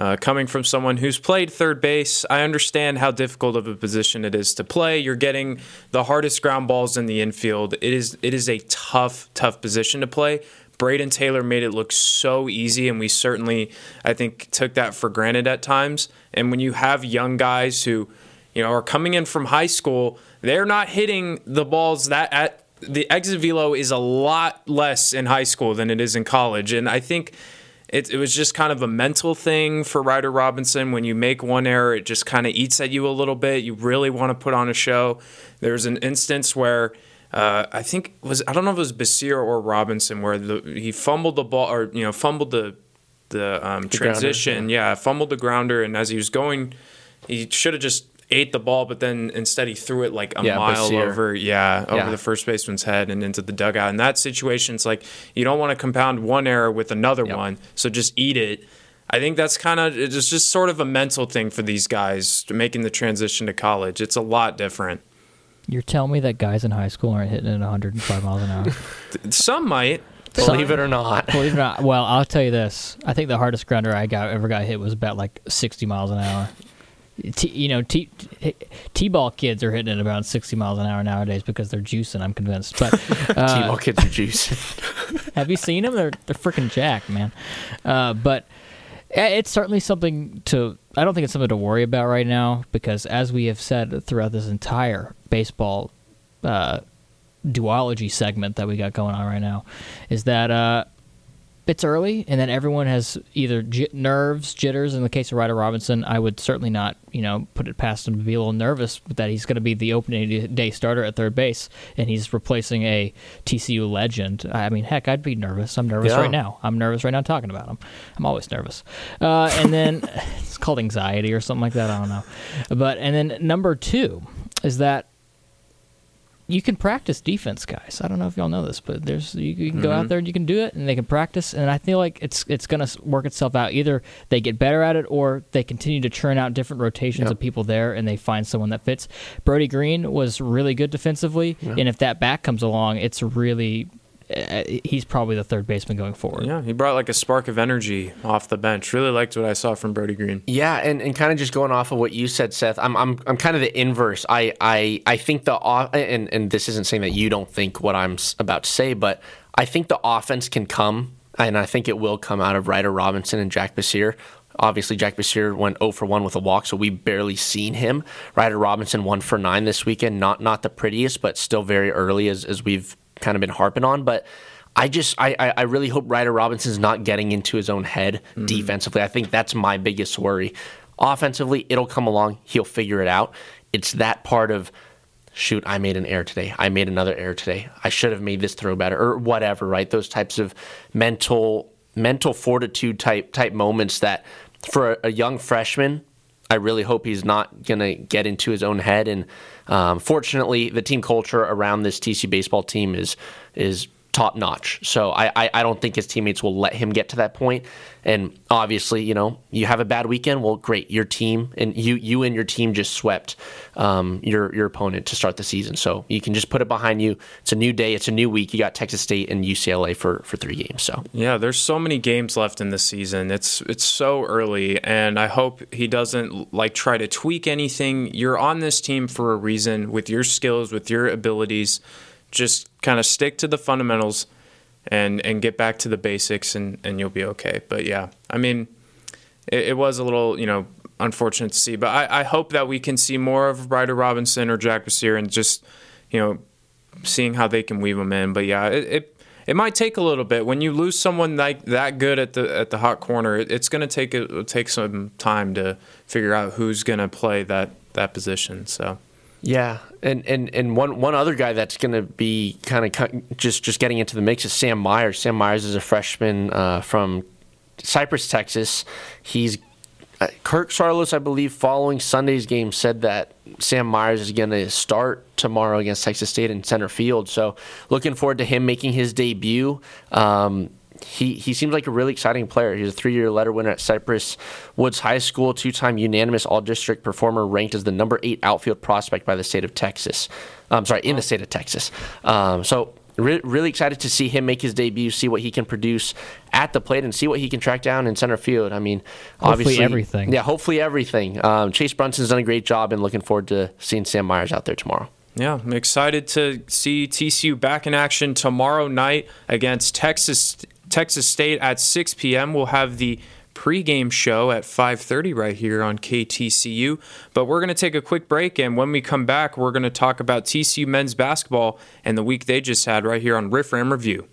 Uh, coming from someone who's played third base, I understand how difficult of a position it is to play. You're getting the hardest ground balls in the infield. It is it is a tough, tough position to play. Brayden Taylor made it look so easy, and we certainly, I think, took that for granted at times. And when you have young guys who, you know, are coming in from high school, they're not hitting the balls that at the exit velo is a lot less in high school than it is in college, and I think it, it was just kind of a mental thing for Ryder Robinson. When you make one error, it just kind of eats at you a little bit. You really want to put on a show. There's an instance where uh, I think was I don't know if it was Basir or Robinson where the, he fumbled the ball or you know fumbled the the, um, The grounder, transition. yeah, fumbled the grounder, and as he was going, he should have just ate the ball, but then instead he threw it like a Yeah, mile Basir. over, yeah, over Yeah. the first baseman's head and into the dugout. In that situation, it's like you don't want to compound one error with another one, so just eat it. I think that's kind of it's just sort of a mental thing for these guys making the transition to college. It's a lot different. You're telling me that guys in high school aren't hitting at 105 miles an hour? Some might. Believe it or not. Believe it or not. Well, I'll tell you this. I think the hardest grounder I got ever got hit was about like 60 miles an hour. T, you know, T, T- T-ball kids are hitting at about 60 miles an hour nowadays because they're juicing. I'm convinced. But uh, T-ball kids are juicing. have you seen them? They're they're freaking jacked, man. Uh, but eh, it's certainly something to. I don't think it's something to worry about right now because, as we have said throughout this entire baseball uh, duology segment that we got going on right now, is that it's early, and then everyone has either j- nerves, jitters. In the case of Ryder Robinson, I would certainly not, you know, put it past him to be a little nervous that he's going to be the opening day starter at third base, and he's replacing a TCU legend. I mean, heck, I'd be nervous. I'm nervous Yeah. right now. I'm nervous right now talking about him. I'm always nervous. Uh, and then it's called anxiety or something like that. I don't know. But and then number two is that you can practice defense, guys. I don't know if y'all know this, but there's you, you can go out Mhm. there and you can do it, and they can practice. And I feel like it's it's gonna work itself out. Either they get better at it, or they continue to churn out different rotations Yep. of people there, and they find someone that fits. Brody Green was really good defensively, Yeah. and if that back comes along, it's really Uh, he's probably the third baseman going forward. Yeah, he brought like a spark of energy off the bench. Really liked what I saw from Brody Green. Yeah, and, and kind of just going off of what you said, Seth. I'm I'm I'm kind of the inverse. I I I think the off and and this isn't saying that you don't think what I'm about to say, but I think the offense can come, and I think it will come out of Ryder Robinson and Jack Basir. Obviously, Jack Basir went 0 for 1 with a walk, so we barely seen him. Ryder Robinson 1 for 9 this weekend. Not not the prettiest, but still very early as, as we've kind of been harping on, but. I just I, I really hope Ryder Robinson's not getting into his own head mm-hmm. defensively. I think that's my biggest worry. Offensively, it'll come along. He'll figure it out. It's that part of shoot, I made an error today. I made another error today. I should have made this throw better or whatever, right? Those types of mental mental fortitude type type moments that for a, a young freshman I really hope he's not going to get into his own head. And um, fortunately, the team culture around this TCU baseball team is is top notch. So I, I, I, don't think his teammates will let him get to that point. And obviously, you know, you have a bad weekend. Well, great, your team and you you and your team just swept um, your your opponent to start the season. So you can just put it behind you. It's a new day. It's a new week. You got Texas State and UCLA for for three games. So yeah, there's so many games left in the season. It's it's so early, and I hope he doesn't like try to tweak anything. You're on this team for a reason with your skills, with your abilities just kind of stick to the fundamentals and and get back to the basics and and you'll be okay but yeah i mean it, it was a little you know unfortunate to see but I, I hope that we can see more of Ryder Robinson or Jack Basir and just you know seeing how they can weave them in but yeah it, it it might take a little bit when you lose someone like that good at the at the hot corner. It, it's going to take a, take some time to figure out who's going to play that that position. So yeah, and and and one one other guy that's going to be kind of just just getting into the mix is Sam Myers. Sam Myers is a freshman uh, from Cypress, Texas. He's uh, Kirk Saarloos, I believe, following Sunday's game, said that Sam Myers is going to start tomorrow against Texas State in center field. So, looking forward to him making his debut. Um, he he seems like a really exciting player. He's a three-year letter winner at Cypress Woods High School, two-time unanimous All-District performer, ranked as the number eight outfield prospect by the state of Texas. I'm sorry, in the state of Texas. Um, so re- really excited to see him make his debut, see what he can produce at the plate, and see what he can track down in center field. I mean, hopefully obviously everything. Yeah, hopefully everything. Um, Chase Brunson's done a great job, and looking forward to seeing Sam Myers out there tomorrow. Yeah, I'm excited to see TCU back in action tomorrow night against Texas Texas State at 6 p.m. We'll have the pregame show at 5:30 right here on KTCU. But we're going to take a quick break and when we come back, we're going to talk about TCU men's basketball and the week they just had right here on Riff Ram Review.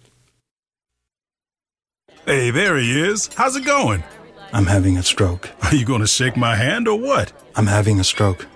Hey, there he is. How's it going? I'm having a stroke. Are you going to shake my hand or what? I'm having a stroke.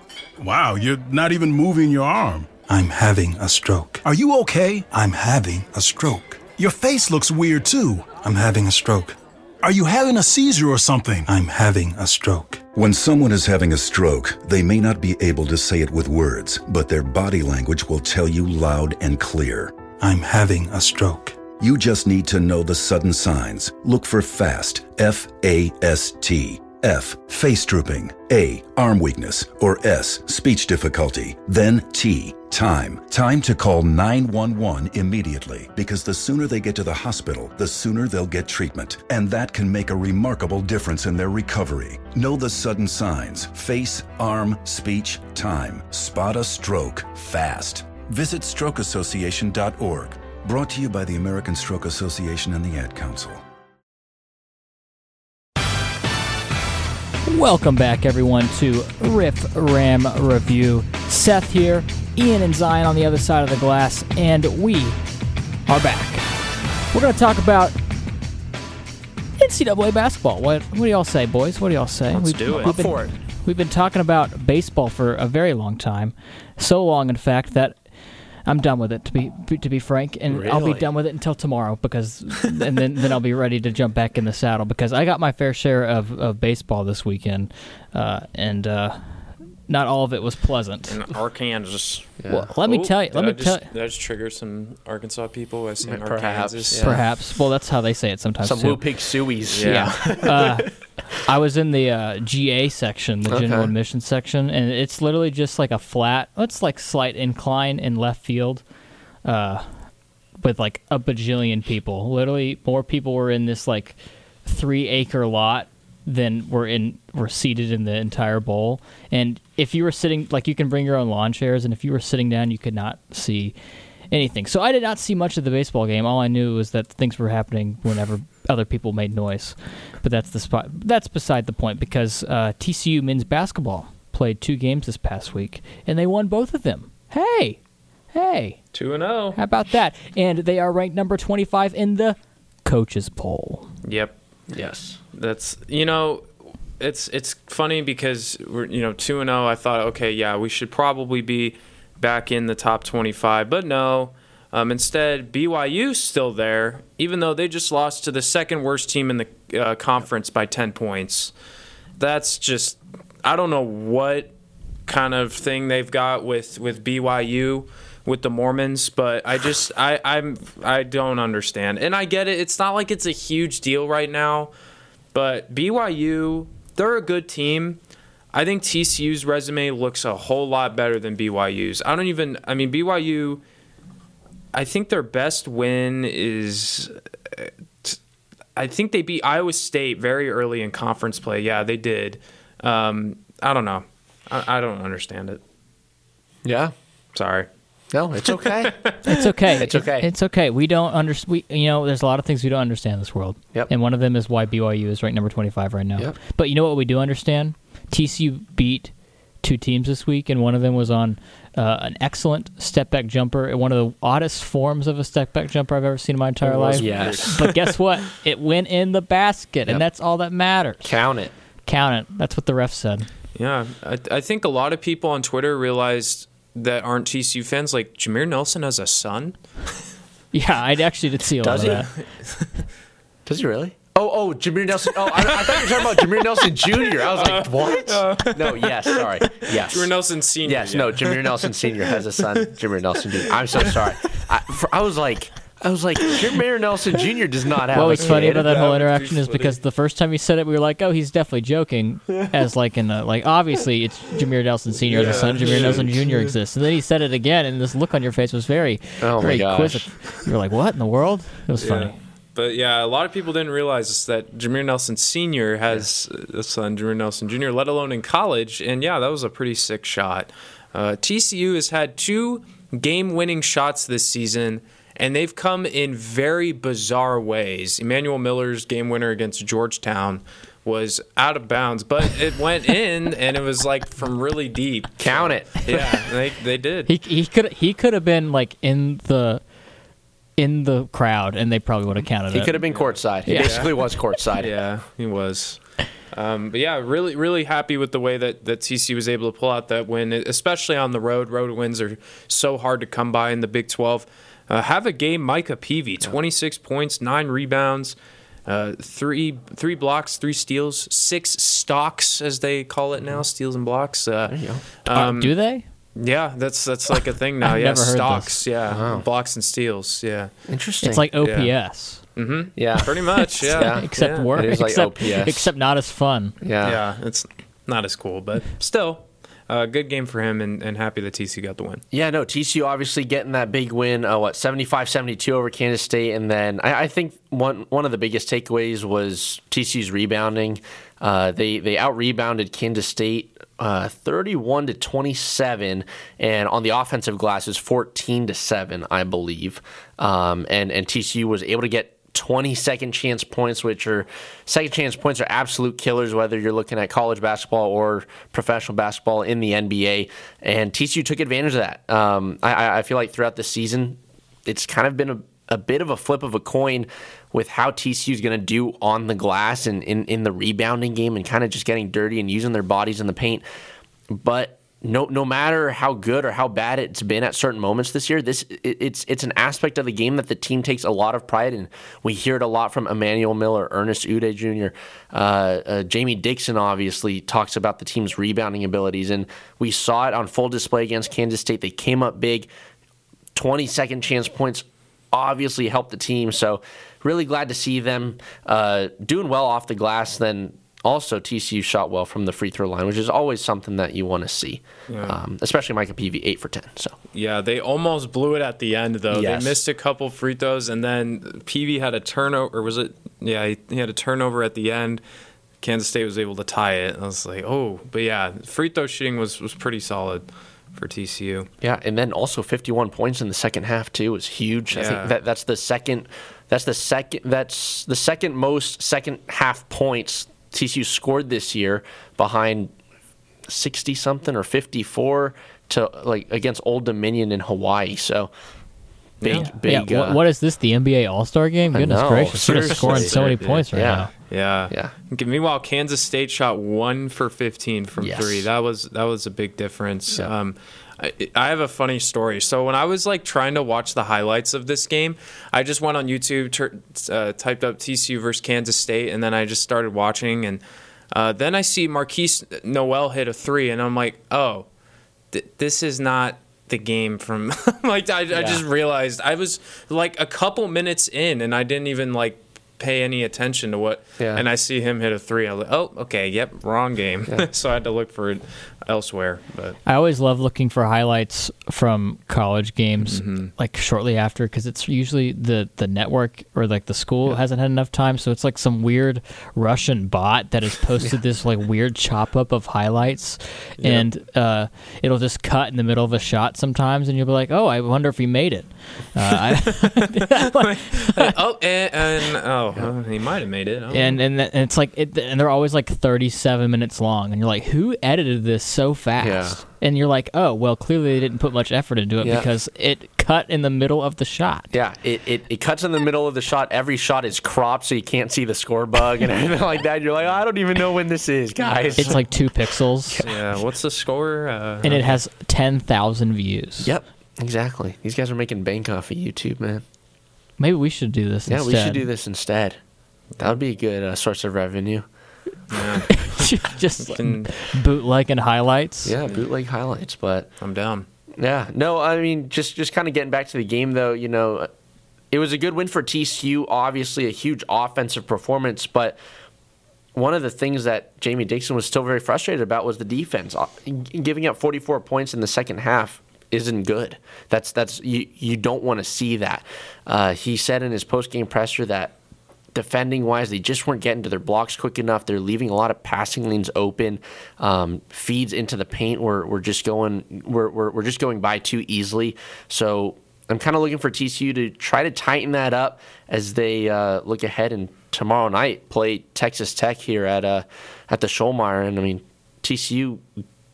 Wow, you're not even moving your arm. I'm having a stroke. Are you okay? I'm having a stroke. Your face looks weird too. I'm having a stroke. Are you having a seizure or something? I'm having a stroke. When someone is having a stroke, they may not be able to say it with words, but their body language will tell you loud and clear. I'm having a stroke. You just need to know the sudden signs. Look for FAST, F A S T. F. Face drooping. A. Arm weakness. Or S. Speech difficulty. Then T. Time. Time to call 911 immediately because the sooner they get to the hospital, the sooner they'll get treatment. And that can make a remarkable difference in their recovery. Know the sudden signs face, arm, speech, time. Spot a stroke fast. Visit strokeassociation.org. Brought to you by the American Stroke Association and the Ad Council. Welcome back, everyone, to Riff Ram Review. Seth here, Ian and Zion on the other side of the glass, and we are back. We're going to talk about NCAA basketball. What, what do y'all say, boys? What do y'all say? Let's we've, do it. We've been, for it. We've been talking about baseball for a very long time. So long, in fact, that I'm done with it to be to be frank, and really? I'll be done with it until tomorrow because, and then then I'll be ready to jump back in the saddle because I got my fair share of, of baseball this weekend, uh, and uh, not all of it was pleasant. In Arkansas. Yeah. Well, let me oh, tell you. Let me tell. Did I just trigger some Arkansas people I saying Perhaps, Arkansas? yeah. Perhaps. Well, that's how they say it sometimes. Some too. Woo Pig Sueys. Yeah. uh, I was in the uh, GA section, the Okay. general admission section, and it's literally just like a flat. It's like slight incline in left field, uh, with like a bajillion people. Literally, more people were in this like three acre lot than were in were seated in the entire bowl. And if you were sitting, like you can bring your own lawn chairs, and if you were sitting down, you could not see anything. So I did not see much of the baseball game. All I knew was that things were happening whenever other people made noise. But that's the spot. That's beside the point because uh, TCU men's basketball played two games this past week and they won both of them. Hey, Hey, 2 and oh. 0. How about that? And they are ranked number 25 in the coaches poll. Yep. Yes. That's you know, it's it's funny because we're you know two and zero. I thought okay, yeah, we should probably be back in the top twenty five, but no. Um, instead, BYU's still there, even though they just lost to the second worst team in the uh, conference by ten points. That's just I don't know what kind of thing they've got with with BYU with the Mormons, but I just I I'm I don't understand. And I get it. It's not like it's a huge deal right now, but BYU, they're a good team. I think TCU's resume looks a whole lot better than BYU's. I don't even I mean BYU I think their best win is I think they beat Iowa State very early in conference play. Yeah, they did. Um, I don't know. I, I don't understand it. Yeah. Sorry. No, it's okay. It's okay. It's okay. It's okay. We don't understand. We, you know, there's a lot of things we don't understand in this world. Yep. And one of them is why BYU is ranked number 25 right now. Yep. But you know what we do understand? TCU beat two teams this week, and one of them was on uh, an excellent step back jumper, one of the oddest forms of a step back jumper I've ever seen in my entire was life. Yes. but guess what? It went in the basket, Yep. and that's all that matters. Count it. Count it. That's what the ref said. Yeah, I, I think a lot of people on Twitter realized that aren't TCU fans. Like Jameer Nelson has a son. Yeah, I actually did see a Does lot he? of that. Does he really? Oh, oh, Jameer Nelson. Oh, I, I thought you were talking about Jameer Nelson Jr. I was like, uh, what? Uh, no, yes, sorry. Yes. Jameer Nelson Senior. Yes, no, Jameer Nelson Sr. has a son, Jameer Nelson Jr. I'm so sorry. I, for, I was like, I was like, Jameer Nelson Jr. does not have What a was funny about that That whole interaction is because the first time he said it, we were like, "Oh, he's definitely joking," as like in a, like obviously it's Jameer Nelson Senior as a son, Jameer Nelson Junior exists, and then he said it again, and this look on your face was very, Oh very gosh. quizzical. You're like, "What in the world?" It was funny. But yeah, a lot of people didn't realize that Jameer Nelson Sr. has a son, Jameer Nelson Jr., let alone in college. And yeah, that was a pretty sick shot. Uh, TCU has had two game winning shots this season, and they've come in very bizarre ways. Emmanuel Miller's game winner against Georgetown was out of bounds, but it went in, and it was like from really deep. Count it. Yeah, they, they did. He he could he could have been like in the in the crowd, and they probably would have counted He it. could have been courtside. He Yeah. basically was courtside. Yeah, he was. Um, but yeah, really, really happy with the way that, that TC was able to pull out that win, especially on the road. Road wins are so hard to come by in the Big 12. Uh, have a game, Micah Peavy, 26 points, nine rebounds, uh, three three blocks, three steals, six stocks, as they call it now, steals and blocks. Uh, There you go. Uh, do they? Yeah, that's that's like a thing now. I've yeah, never heard stocks. this. Yeah, Wow. blocks and steals. Yeah, Interesting. It's like Yeah. OPS, mm-hmm. yeah, pretty much. Yeah, Yeah. except yeah. work, It is like except OPS. except not as fun. yeah. yeah, it's not as cool, but still, uh, good game for him, and, and happy that TCU got the win. Yeah, no, TCU obviously getting that big win, uh, what, 75 72 over Kansas State. And then I, I think one one of the biggest takeaways was TCU's rebounding. Uh, they they out rebounded Kansas State uh, 31 to 27, and on the offensive glass is 14 to 7, I believe. Um, and, and TCU was able to get 20 second chance points, which are second chance points are absolute killers, whether you're looking at college basketball or professional basketball in the NBA. And TCU took advantage of that. Um, I, I feel like throughout the season, it's kind of been a, a bit of a flip of a coin with how TCU is going to do on the glass and in, in the rebounding game and kind of just getting dirty and using their bodies in the paint. But no no matter how good or how bad it's been at certain moments this year, this it, it's it's an aspect of the game that the team takes a lot of pride in. We hear it a lot from Emmanuel Miller, Ernest Udeh Jr., uh, uh, Jamie Dixon. Obviously talks about the team's rebounding abilities, and we saw it on full display against Kansas State. They came up big, twenty second chance points. Obviously helped the team, so really glad to see them uh, doing well off the glass. Then also TCU shot well from the free throw line, which is always something that you want to see, um, especially Micah Peavy, eight for ten. So Yeah, they almost blew it at the end though. Yes. They missed a couple free throws, and then Peavy had a turnover. Or was it? Yeah, he, he had a turnover at the end. Kansas State was able to tie it. I was like, oh, but yeah, free throw shooting was was pretty solid for TCU. yeah, and then also fifty one points in the second half too was huge. I think that that's the second. That's the second. That's the second most second half points TCU scored this year, behind sixty something or fifty four to like against Old Dominion in Hawaii. So big, yeah. big. Yeah. uh, what, what is this? The NBA All Star game? Goodness know, gracious! We're scoring so many points right Yeah. now. Yeah. Yeah. Meanwhile, Kansas State shot one for 15 from Yes. three. That was that was a big difference. Um, I, I have a funny story. So when I was like trying to watch the highlights of this game, I just went on YouTube, tur uh, typed up TCU versus Kansas State, and then I just started watching. And uh, then I see Markquis Nowell hit a three, and I'm like, oh, th- this is not the game from like I, I just realized I was like a couple minutes in and I didn't even like pay any attention to what Yeah. and I see him hit a three I was like oh okay yep wrong game so I had to look for it elsewhere but I always love looking for highlights from college games, Mm-hmm. like shortly after, because it's usually the the network or like the school hasn't had enough time, so it's like some weird Russian bot that has posted this like weird chop up of highlights, Yeah. and uh, it'll just cut in the middle of a shot sometimes, and you'll be like, oh, I wonder if he made it. Uh, I, oh and, and oh he might have made it and and, th- and it's like it, and they're always like 37 minutes long and you're like who edited this so fast Yeah. and you're like oh well clearly they didn't put much effort into it Yeah. because it cut in the middle of the shot Yeah, it, it, it cuts in the middle of the shot. Every shot is cropped so you can't see the score bug and everything like that. You're like, I don't even know when this is, guys. it's like two pixels yeah what's the score uh, and it has 10,000 views Yep, exactly. These guys are making bank off of YouTube, man. maybe we should do this Yeah, instead. we should do this instead. That would be a good uh, source of revenue. just And- bootleg and highlights Yeah, bootleg highlights, but I'm down Yeah, no, I mean, just just kind of getting back to the game though. You know, it was a good win for TCU. Obviously, a huge offensive performance, but one of the things that Jamie Dixon was still very frustrated about was the defense. Uh, Giving up 44 points in the second half isn't good. That's that's you you don't want to see that. Uh, he said in his post game presser that defending wise, they just weren't getting to their blocks quick enough. They're leaving a lot of passing lanes open. Um, feeds into the paint were, were just going were, were, just going by too easily. So I'm kind of looking for TCU to try to tighten that up as they uh, look ahead and tomorrow night play Texas Tech here at uh, at the Schollmaier. And I mean TCU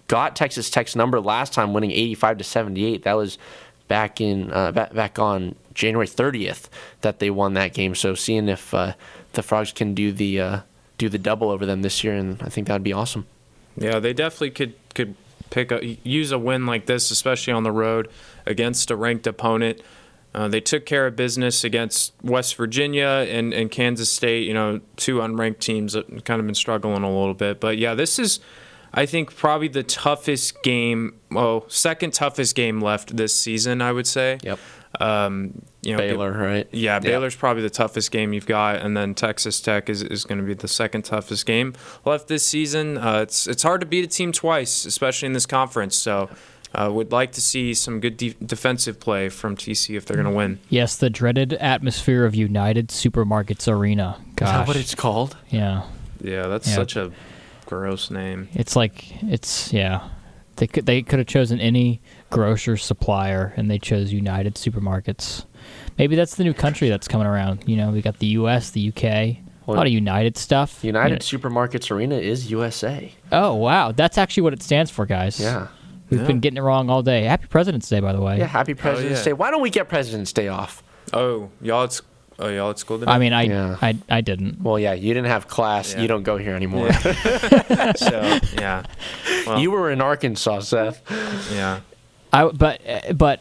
got Texas Tech's number last time, winning 85 to 78. That was back in uh, back on January 30th that they won that game. So seeing if uh, the Frogs can do the uh, do the double over them this year, and I think that would be awesome. Yeah, they definitely could could pick up use a win like this, especially on the road against a ranked opponent. Uh, they took care of business against West Virginia and, and Kansas State. You know, two unranked teams that kind of been struggling a little bit. But yeah, this is, I think, probably the toughest game. Well, second toughest game left this season. I would say. Yep. Um, you know, Baylor, right? Yeah, Yeah. Baylor's probably the toughest game you've got, and then Texas Tech is, is going to be the second toughest game left this season. Uh, it's it's hard to beat a team twice, especially in this conference. So, uh, would like to see some good de- defensive play from TC if they're going to win. yes the dreaded atmosphere of united supermarkets arena gosh Is that what it's called? yeah Yeah, that's Yeah. such a gross name. It's like it's yeah. They could they could have chosen any grocer supplier and they chose United Supermarkets. Maybe that's the new country that's coming around. You know, we got the U.S., the U.K., a lot of United stuff. United Supermarkets Arena is USA. Oh wow, that's actually what it stands for, guys. Yeah. We've Yeah. been getting it wrong all day. Happy President's Day, by the way. Yeah, happy President's yeah. Day. Why don't we get President's Day off? Oh, y'all at, sc- oh, y'all at school today? I mean, I, Yeah. I I didn't. Well, yeah, you didn't have class. Yeah. You don't go here anymore. so yeah, well, you were in Arkansas, Seth. yeah. I but uh, but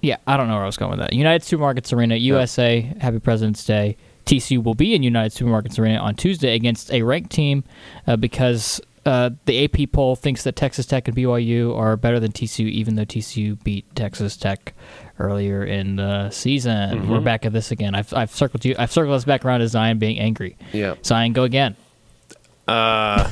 yeah, I don't know where I was going with that. United Supermarkets Arena, USA. Happy President's Day. TCU will be in United Supermarkets Arena on Tuesday against a ranked team uh, because uh, the AP poll thinks that Texas Tech and BYU are better than TCU, even though TCU beat Texas Tech earlier in the season. Mhm. We're back at this again. I've, I've circled you. I've circled us back around to Zion being angry. Yeah. Zion, go again. Uh,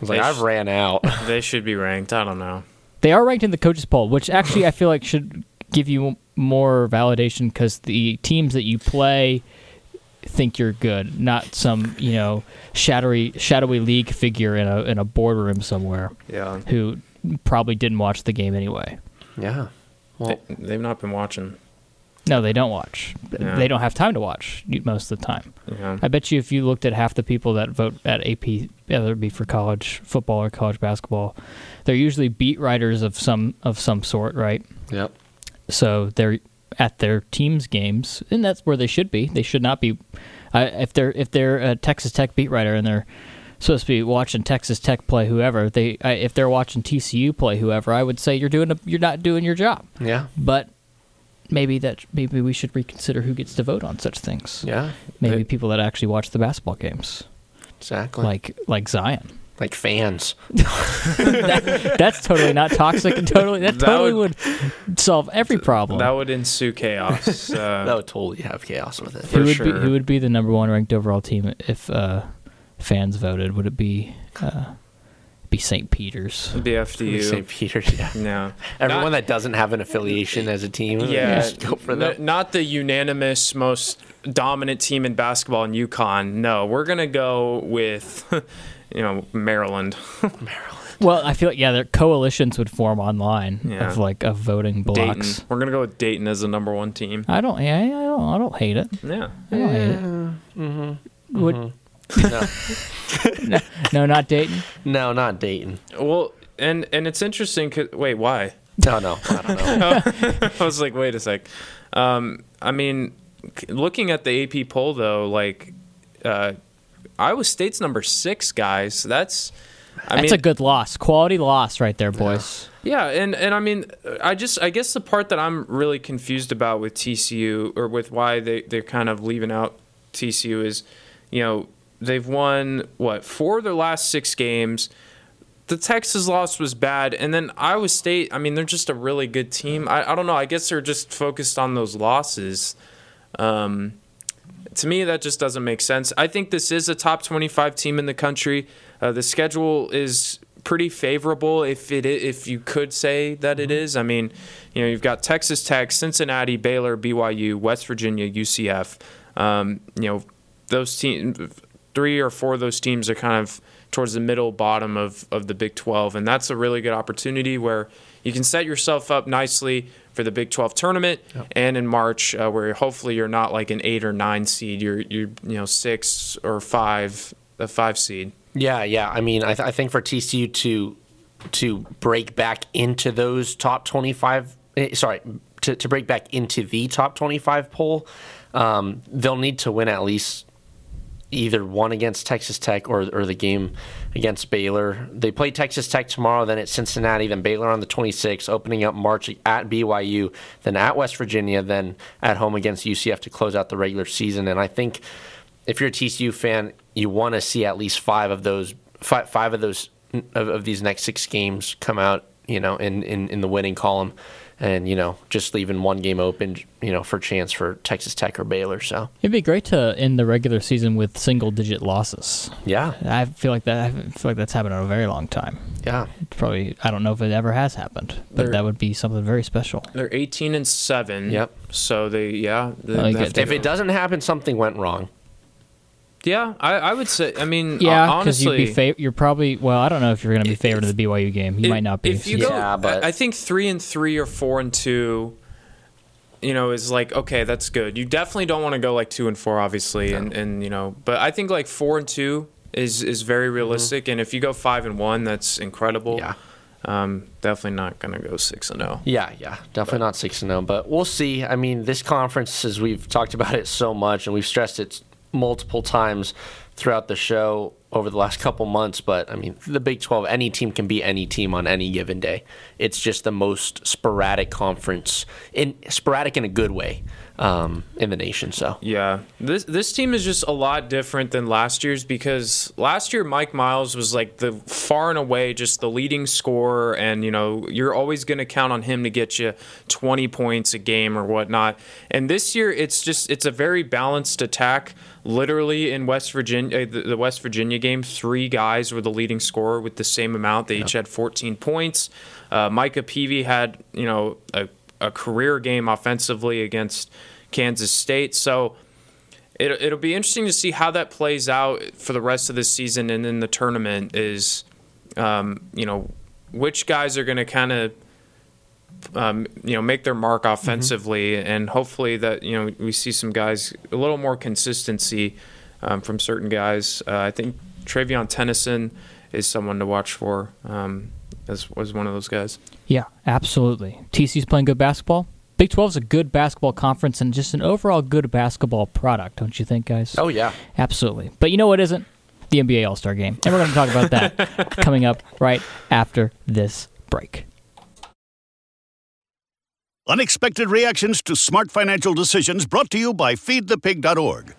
like, I've sh- ran out. They should be ranked. I don't know. They are ranked in the coaches poll, which actually I feel like should give you more validation because the teams that you play think you're good, not some you know shadowy shadowy league figure in a in a boardroom somewhere Yeah. who probably didn't watch the game anyway. Yeah. Well, They, they've not been watching. No, they don't watch. Yeah. They don't have time to watch most of the time. Yeah. I bet you if you looked at half the people that vote at AP, whether it be for college football or college basketball, they're usually beat writers of some of some sort, right? Yep. So they're at their teams' games, and that's where they should be. They should not be. Uh, if they're if they're a Texas Tech beat writer and they're supposed to be watching Texas Tech play whoever, they I, if they're watching TCU play whoever, I would say you're doing a, you're not doing your job. Yeah. But maybe that maybe we should reconsider who gets to vote on such things. Yeah. Maybe They- people that actually watch the basketball games, Exactly. like like Zion. like fans. that, that's totally not toxic. and Totally, that, That totally would- would, solve every problem. That would ensue chaos. Uh, that would totally have chaos with it. who for would sure. be who would be the number one ranked overall team if uh, fans voted? Would it be uh, be St. Peter's? the FDU. St. Peter's, yeah. No. Everyone Not- that doesn't have an affiliation as a team, Yeah, just go for n- not the unanimous most dominant team in basketball in UConn. No, we're gonna go with, you know, Maryland. Maryland. Well, I feel like yeah, their coalitions would form online Yeah. of like of voting Dayton. blocks. We're gonna go with Dayton as the number one team. I don't, yeah, I don't, I don't hate it. Yeah. I don't hate it. Mm-hmm. Would, no, no, not Dayton. No, not Dayton. Well, and and it's interesting. 'cause- wait, why? No, no, I don't know. I was like, wait a sec. Um, I mean, looking at the AP poll though, like, uh, Iowa State's number six, guys. That's. I That's mean, a good loss, quality loss right there, boys. Yeah, and and I mean, I just I guess the part that I'm really confused about with TCU or with why they they're kind of leaving out TCU is, you know, they've won what four of their last six games. The Texas loss was bad, and then Iowa State. I mean, they're just a really good team. I, I don't know. I guess they're just focused on those losses. Um, to me, that just doesn't make sense. I think this is a top 25 team in the country. Uh, the schedule is pretty favorable, if it if you could say that it is. I mean, you know, you've got Texas Tech, Cincinnati, Baylor, BYU, West Virginia, UCF. Um, you know, those teams, three or four of those teams are kind of towards the middle bottom of, of the Big 12, and that's a really good opportunity where you can set yourself up nicely for the Big 12 tournament and in March, uh, where hopefully you're not like an eight or nine seed, you're you're you know six or five, a five seed. Yeah, yeah. I mean, I, th- I think for TCU to to break back into those top twenty five, sorry, to, to break back into the top twenty five poll, um, they'll need to win at least either one against Texas Tech or or the game against Baylor. They play Texas Tech tomorrow, then at Cincinnati, then Baylor on the 26th, opening up March at BYU, then at West Virginia, then at home against UCF to close out the regular season. And I think if you're a TCU fan, you want to see at least five of those five, five of those of, of these next six games come out, you know, in, in, in the winning column, and you know, just leaving one game open, you know, for chance for Texas Tech or Baylor. So It'd be great to end the regular season with single-digit losses. yeah, I feel like that. I feel like that's happened in a very long time. yeah, It's probably I don't know if it ever has happened, but There- that would be something very special. They're 18 and seven. Yep. So they yeah. They, Oh, you they have get- to if it doesn't happen, something went wrong. Yeah, I, I would say. I mean, Yeah, uh, because you'd be fav- You're probably well. I don't know if you're going to be favored in the BYU game. You if- might not be. If you Yeah. go, Yeah, but- I, I think three and three or four and two, you know, is like okay, that's good. You definitely don't want to go like two and four, obviously, and and you know, but I think like four and two is is very realistic. And if you go five and one, that's incredible. Yeah. Um, definitely not gonna go six and oh. zero. Yeah, yeah, definitely not six and zero, but we'll see. I mean, this conference, as we've talked about it so much, and we've stressed it multiple times throughout the show over the last couple months. But I mean, the Big Twelve, any team can beat any team on any given day. It's just the most sporadic conference, in sporadic in a good way, um, in the nation. So Yeah, this this team is just a lot different than last year's because last year Mike Miles was like the far and away just the leading scorer, and you know you're always going to count on him to get you 20 points a game or whatnot. And this year it's just it's a very balanced attack. Literally in West Virginia, the, the West Virginia game, three guys were the leading scorer with the same amount. They each had 14 points. Uh, Micah Peavy had you know a, a career game offensively against Kansas State. So it, it'll be interesting to see how that plays out for the rest of the season and in the tournament. Is um, you know which guys are going to kind of um, you know, make their mark offensively, and hopefully that you know we see some guys a little more consistency um, from certain guys. Uh, I think Trevian Tennyson is someone to watch for. Um, as was one of those guys. Yeah, absolutely. TCU's playing good basketball. Big 12 is a good basketball conference and just an overall good basketball product, don't you think, guys? Oh, yeah. Absolutely. But you know what isn't? The NBA All Star game. And we're going to talk about that coming up right after this break. Unexpected reactions to smart financial decisions brought to you by feedthepig.org.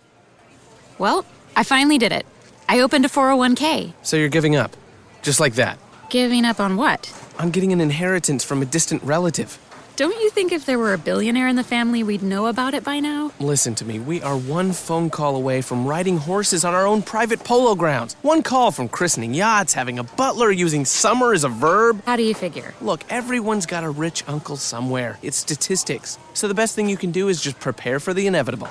Well, I finally did it. I opened a 401k. So you're giving up? Just like that? Giving up on what? On getting an inheritance from a distant relative. Don't you think if there were a billionaire in the family, we'd know about it by now? Listen to me. We are one phone call away from riding horses on our own private polo grounds. One call from christening yachts, having a butler, using summer as a verb. How do you figure? Look, everyone's got a rich uncle somewhere. It's statistics. So the best thing you can do is just prepare for the inevitable.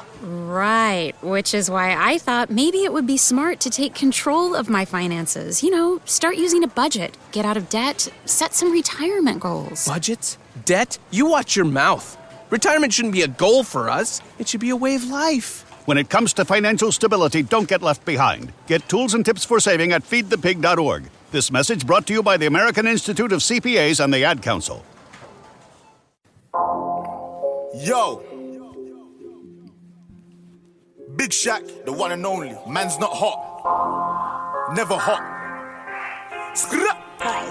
Right, which is why I thought maybe it would be smart to take control of my finances. You know, start using a budget, get out of debt, set some retirement goals. Budgets? Debt? You watch your mouth. Retirement shouldn't be a goal for us, it should be a way of life. When it comes to financial stability, don't get left behind. Get tools and tips for saving at feedthepig.org. This message brought to you by the American Institute of CPAs and the Ad Council. Yo! Big Shaq, the one and only. Man's not hot. Never hot. Skra!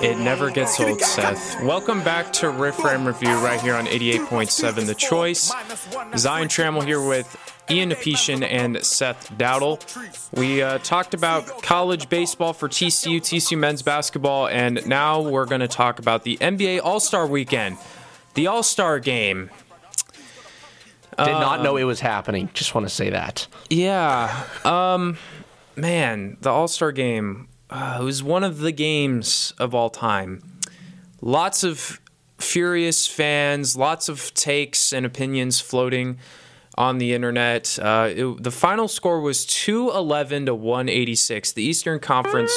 It never gets old, Seth. Welcome back to Riff Ram Review right here on 88.7 The Choice. Zion Trammell here with Ian Napetian and Seth Dowdle. We uh, talked about college baseball for TCU, TCU men's basketball, and now we're going to talk about the NBA All Star weekend. The All Star game. Did not know it was happening. Just want to say that. Yeah. Um, man, the All Star game uh, it was one of the games of all time. Lots of furious fans, lots of takes and opinions floating on the internet. Uh, it, the final score was 211 to 186. The Eastern Conference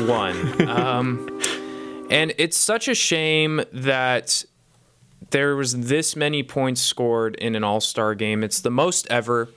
won. Um, and it's such a shame that there was this many points scored in an All Star game. It's the most ever.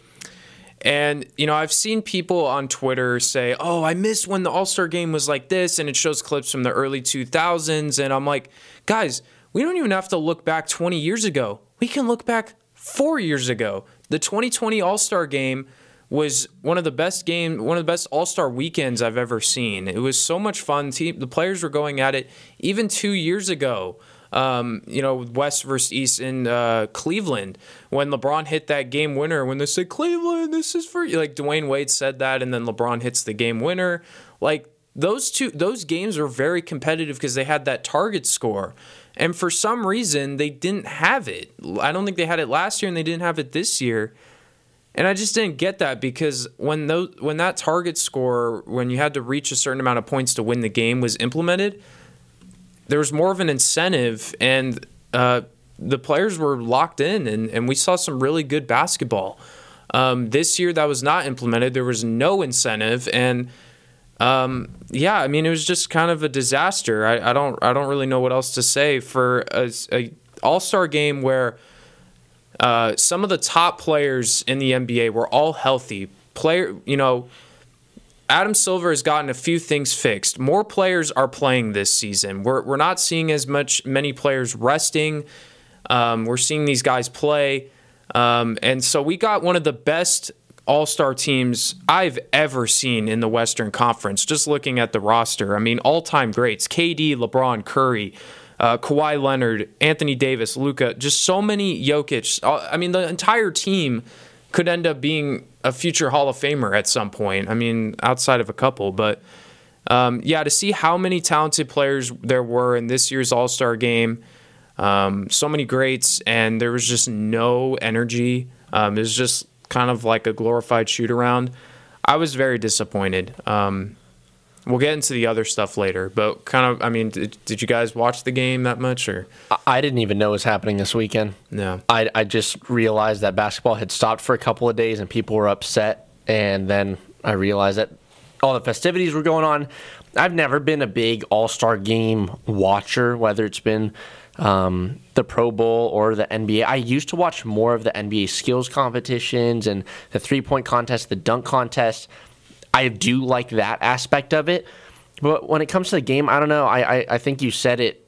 And, you know, I've seen people on Twitter say, oh, I miss when the All Star game was like this, and it shows clips from the early 2000s. And I'm like, guys, we don't even have to look back 20 years ago. We can look back four years ago. The 2020 All Star game was one of the best game, one of the best All Star weekends I've ever seen. It was so much fun. The players were going at it even two years ago um, you know, West versus East in uh, Cleveland when LeBron hit that game winner. When they said Cleveland, this is for you. Like Dwyane Wade said that, and then LeBron hits the game winner. Like those two, those games were very competitive because they had that target score. And for some reason, they didn't have it. I don't think they had it last year, and they didn't have it this year. And I just didn't get that because when those when that target score, when you had to reach a certain amount of points to win the game, was implemented, there was more of an incentive, and uh, the players were locked in, and, and we saw some really good basketball. Um, this year, that was not implemented. There was no incentive, and um, yeah, I mean, it was just kind of a disaster. I, I don't, I don't really know what else to say for a, a All Star game where uh, some of the top players in the NBA were all healthy. Player, you know Adam Silver has gotten a few things fixed. More players are playing this season. We're, we're not seeing as much many players resting. Um, we're seeing these guys play. Um, and so we got one of the best all star teams I've ever seen in the Western Conference, just looking at the roster. I mean, all time greats KD, LeBron, Curry, uh, Kawhi Leonard, Anthony Davis, Luka, just so many Jokic. Uh, I mean, the entire team could end up being a future Hall of Famer at some point. I mean, outside of a couple, but um, yeah, to see how many talented players there were in this year's All Star game, um, so many greats, and there was just no energy. Um, it was just kind of like a glorified shoot around. I was very disappointed. Um, We'll get into the other stuff later, but kind of, I mean, did, did you guys watch the game that much, or I didn't even know it was happening this weekend. No, I I just realized that basketball had stopped for a couple of days and people were upset, and then I realized that all the festivities were going on. I've never been a big All Star game watcher, whether it's been um, the Pro Bowl or the NBA. I used to watch more of the NBA skills competitions and the three point contest, the dunk contest. I do like that aspect of it. But when it comes to the game, I don't know. I, I, I think you said it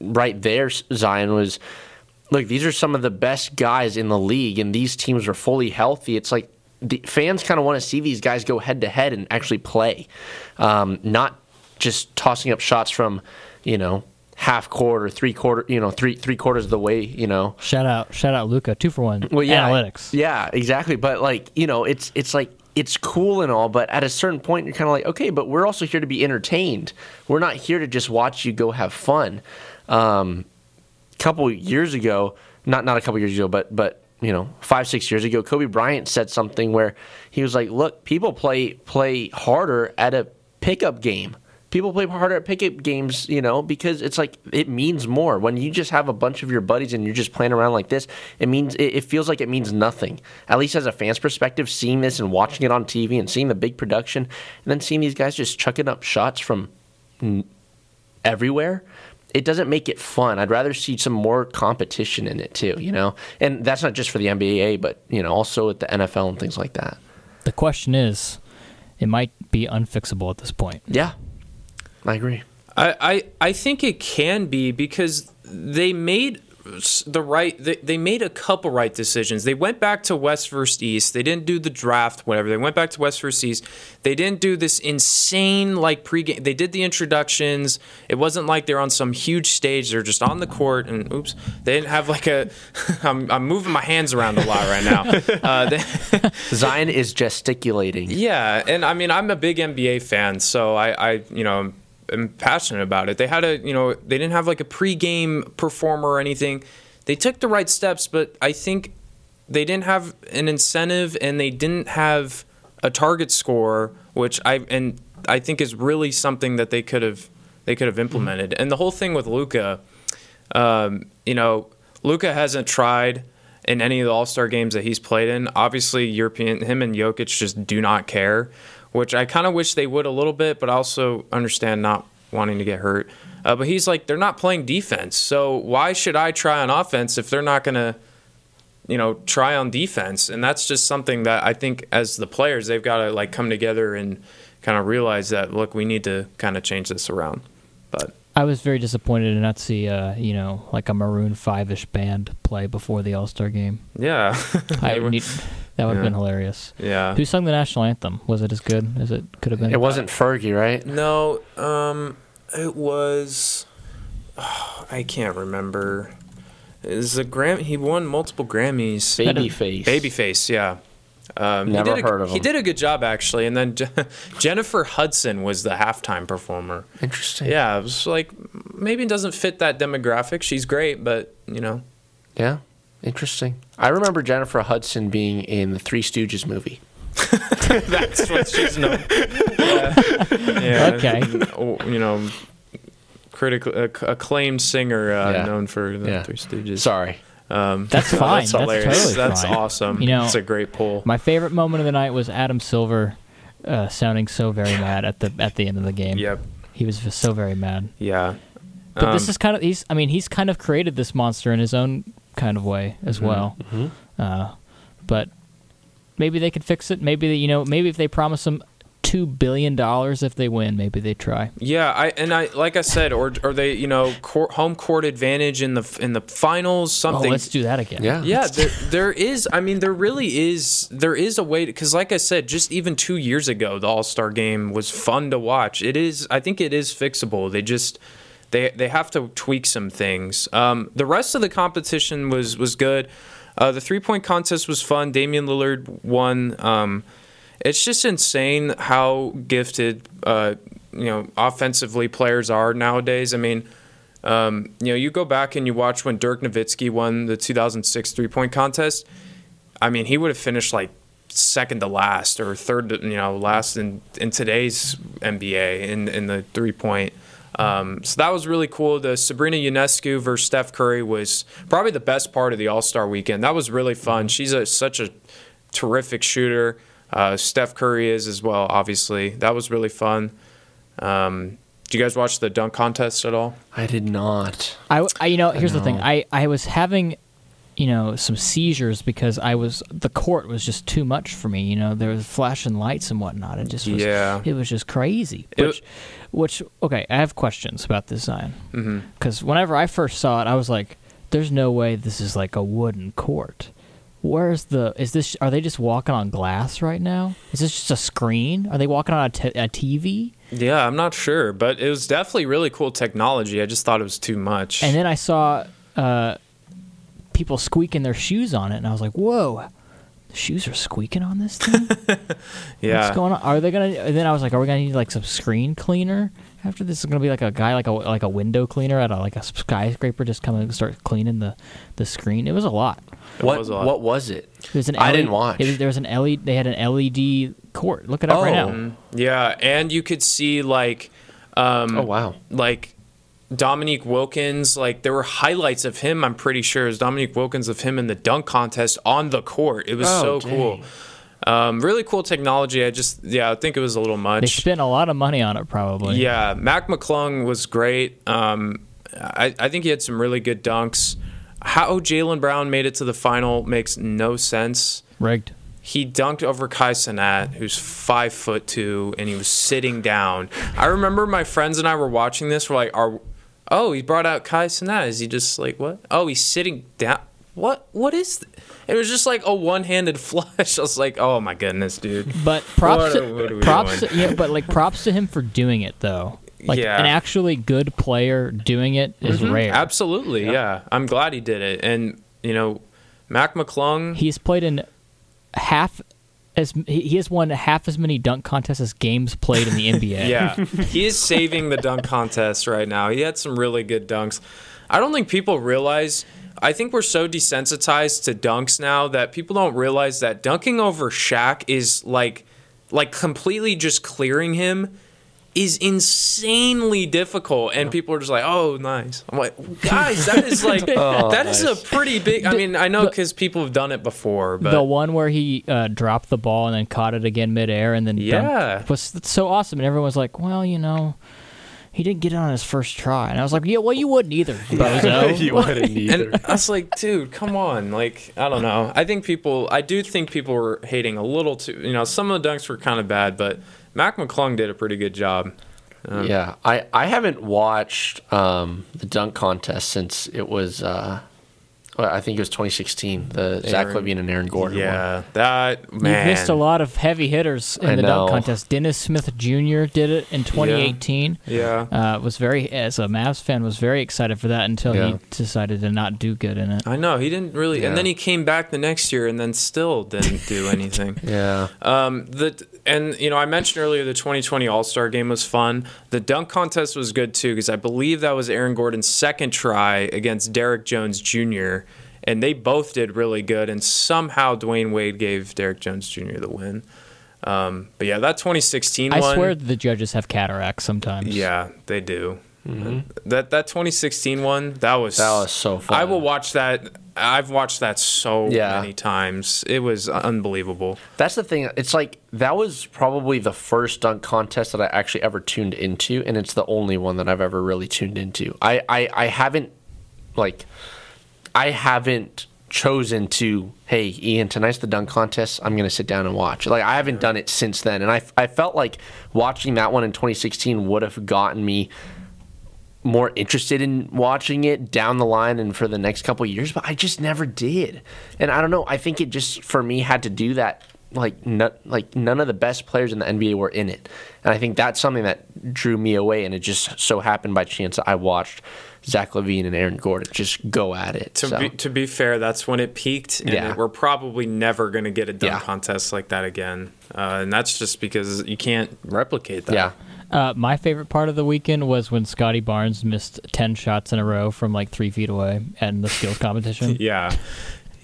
right there, Zion, was look, these are some of the best guys in the league, and these teams are fully healthy. It's like the fans kind of want to see these guys go head to head and actually play, um, not just tossing up shots from, you know, half quarter, three quarter, you know, three three quarters of the way, you know. Shout out, shout out, Luka, two for one. Well, yeah, analytics. Yeah, exactly. But like, you know, it's it's like it's cool and all, but at a certain point, you're kind of like, okay, but we're also here to be entertained. We're not here to just watch you go have fun. Um, a couple years ago, not not a couple years ago, but but you know, five six years ago, Kobe Bryant said something where he was like, "Look, people play play harder at a pickup game." People play harder at pickup games, you know, because it's like it means more. When you just have a bunch of your buddies and you're just playing around like this, it means it, it feels like it means nothing. At least as a fan's perspective, seeing this and watching it on TV and seeing the big production, and then seeing these guys just chucking up shots from everywhere. It doesn't make it fun. I'd rather see some more competition in it too, you know. And that's not just for the NBA, but you know, also with the NFL and things like that. The question is, it might be unfixable at this point. Yeah, I agree. I, I, I think it can be because they made the right they, they made a couple right decisions. They went back to west versus east. They didn't do the draft whatever. They went back to west versus east. They didn't do this insane like pregame they did the introductions. It wasn't like they're on some huge stage. They're just on the court and oops they didn't have like a i'm, I'm moving my hands around a lot right now. Uh, they, zion is gesticulating. Yeah and i mean i'm a big nba fan so i i you know am passionate about it. They had a, you know, they didn't have like a pregame performer or anything. They took the right steps, but I think they didn't have an incentive and they didn't have a target score, which I and I think is really something that they could have they could have implemented. And the whole thing with Luka, um, you know, Luka hasn't tried in any of the All Star games that he's played in. Obviously, European him and Jokic just do not care which I kind of wish they would a little bit, but I also understand not wanting to get hurt. Uh, but he's like, they're not playing defense. So why should I try on offense if they're not going to, you know, try on defense? And that's just something that I think as the players, they've got to like come together and kind of realize that, look, we need to kind of change this around. But I was very disappointed to not see, uh, you know, like a Maroon Five ish band play before the All Star game. Yeah, I need, that would have Yeah. been hilarious. Yeah. Who sung the national anthem? Was it as good as it could have been? It wasn't Fergie, right? No, um, it was. I can't remember. Is a Gram? He won multiple Grammys. Babyface. Babyface, yeah. Um, Never he did a, heard of him. He did a good job actually, and then Je- Jennifer Hudson was the halftime performer. Interesting. Yeah, it was like maybe it doesn't fit that demographic. She's great, but you know, Yeah, interesting. I remember Jennifer Hudson being in the Three Stooges movie. that's what she's known. Yeah. Yeah. Okay. Oh, You know, critically acclaimed singer uh, Yeah. known for the Yeah. Three Stooges. Sorry. Um, That's fine. That's That's hilarious. totally That's fine. awesome. You know, it's a great pull. My favorite moment of the night was Adam Silver uh, sounding so very mad at the at the end of the game. Yep. He was just so very mad. Yeah. But this Um, is kind of he's I mean he's kind of created this monster in his own kind of way as Mhm, well. mhm. Uh, but maybe they could fix it. Maybe they, you know maybe if they promise them two billion dollars if they win, maybe they try. Yeah, I and I like I said, or or they you know court, home court advantage in the in the finals something. Oh, let's do that again. Yeah. Yeah, there, there is. I mean, there really is. There is a way because, like I said, just even two years ago, the All Star Game was fun to watch. It is. I think it is fixable. They just they they have to tweak some things. Um, the rest of the competition was was good. Uh, the three point contest was fun. Damian Lillard won. Um, it's just insane how gifted uh, you know offensively players are nowadays. I mean. Um, you know, you go back and you watch when Dirk Nowitzki won the 2006 three point contest. I mean, he would have finished like second to last or third, to, you know, last in, in today's NBA in, in the three point. Um, so that was really cool. The Sabrina Ionescu versus Steph Curry was probably the best part of the All Star weekend. That was really fun. She's a, such a terrific shooter. Uh, Steph Curry is as well, obviously. That was really fun. Um, Do you guys watch the dunk contest at all? I did not. I, I you know, here's the thing. I, I was having, you know, some seizures because I was the court was just too much for me. You know, there was flashing lights and whatnot. It just was, Yeah. it was just crazy. It- Which, which okay, I have questions about this Zion Mhm. because whenever I first saw it, I was like, "There's no way this is like a wooden court." Where's the? Is this? Are they just walking on glass right now? Is this just a screen? Are they walking on a, t- a TV? Yeah, I'm not sure, but it was definitely really cool technology. I just thought it was too much. And then I saw uh, people squeaking their shoes on it, and I was like, "Whoa, the shoes are squeaking on this thing? yeah. What's going on? Are they gonna?" And then I was like, "Are we gonna need like some screen cleaner after this? Is gonna be like a guy like a like a window cleaner at a, like a skyscraper just come and start cleaning the the screen? It was a lot. What was a lot. what was it? It was an I LED didn't watch. It was, there was an LED. They had an LED court. Look it up right now. Mhm. Yeah, and you could see like, um, Oh, wow. like Dominique Wilkins. Like there were highlights of him. I'm pretty sure is Dominique Wilkins of him in the dunk contest on the court. It was Oh, so cool. Um, really cool technology. I just yeah, I think it was a little much. They spent a lot of money on it, probably. Yeah, Mac McClung was great. Um, I, I think he had some really good dunks. How Jaylen Brown made it to the final makes no sense. Rigged. He dunked over Kai Cenat, who's five foot two, and he was sitting down. I remember my friends and I were watching this. We're like, "Are oh, he brought out Kai Cenat? Is he just like what? Oh, he's sitting down. What? What is? Th-? It was just like a one-handed flush. I was like, "Oh my goodness, dude!" But props, What to, are- what are props, doing? yeah, but like props to him for doing it though. Like Yeah. an actually good player doing it is Mhm. rare. Absolutely, yeah. I'm glad he did it, and you know, Mac McClung. He's played in half as he he has won half as many dunk contests as games played in the NBA. Yeah, he is saving the dunk contest right now. He had some really good dunks. I don't think people realize. I think we're so desensitized to dunks now that people don't realize that dunking over Shaq is like, like completely just clearing him is insanely difficult, and people are just like, "Oh, nice." I'm like, guys, that is like Oh, that is nice. a pretty big. I mean, I know because people have done it before, but the one where he uh, dropped the ball and then caught it again midair and then dunked Yeah. was so awesome and everyone was like, well, you know, he didn't get it on his first try and I was like, yeah, well, you wouldn't either, bozo. you wouldn't either. And I was like, dude, come on. Like, I don't know. I think people, I do think people were hating a little too. You know, some of the dunks were kind of bad, but Mac McClung did a pretty good job. Um, yeah, I, I haven't watched um, the dunk contest since it was. Uh, well, I think it was 2016. The Zach Aaron- LaVine and Aaron Gordon. Yeah, that man. You've missed a lot of heavy hitters in I the dunk contest. Dennis Smith Jr. did it in 2018. Yeah. Uh, was very as a Mavs fan was very excited for that until Yeah. he decided to not do good in it. I know he didn't really, Yeah. and then he came back the next year and then still didn't do anything. Yeah. Um, the and you know I mentioned earlier the 2020 All Star Game was fun. The dunk contest was good too because I believe that was Aaron Gordon's second try against Derrick Jones Jr. and they both did really good. And somehow Dwyane Wade gave Derrick Jones Jr. the win. Um, but yeah, that 2016 I one. swear the judges have cataracts sometimes. Yeah, they do. That that 2016 one, that was That was so fun. I will watch that. I've watched that so Yeah. many times. It was unbelievable. That's the thing. It's like that was probably the first dunk contest that I actually ever tuned into, and it's the only one that I've ever really tuned into. I, I, I haven't like I haven't chosen to hey Ian tonight's the dunk contest I'm gonna sit down and watch like I haven't done it since then and I, I felt like watching that one in 2016 would have gotten me more interested in watching it down the line and for the next couple years, but I just never did. And I don't know. I think it just for me had to do that. Like, no, like none of the best players in the NBA were in it, and I think that's something that drew me away. And it just so happened by chance that I watched Zach LaVine and Aaron Gordon just go at it. To so. be to be fair, that's when it peaked, and Yeah. it- we're probably never going to get a dunk Yeah. contest like that again. Uh, and that's just because you can't replicate that. yeah, Uh, my favorite part of the weekend was when Scottie Barnes missed ten shots in a row from like three feet away in the skills competition. Yeah.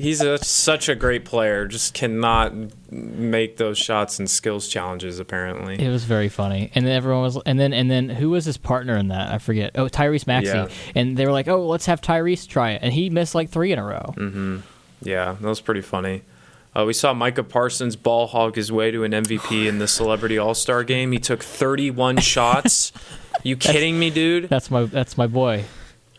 He's a, such a great player. Just cannot make those shots and skills challenges. Apparently, It was very funny, and then everyone was, and then and then who was his partner in that? I forget. Oh, Tyrese Maxey, Yeah. and they were like, "Oh, let's have Tyrese try it," and he missed like three in a row. Mm-hmm. Yeah, that was pretty funny. Uh, we saw Micah Parsons ball hog his way to an MVP in the Celebrity All Star game. He took 31 shots. You kidding me, dude? That's my that's my boy.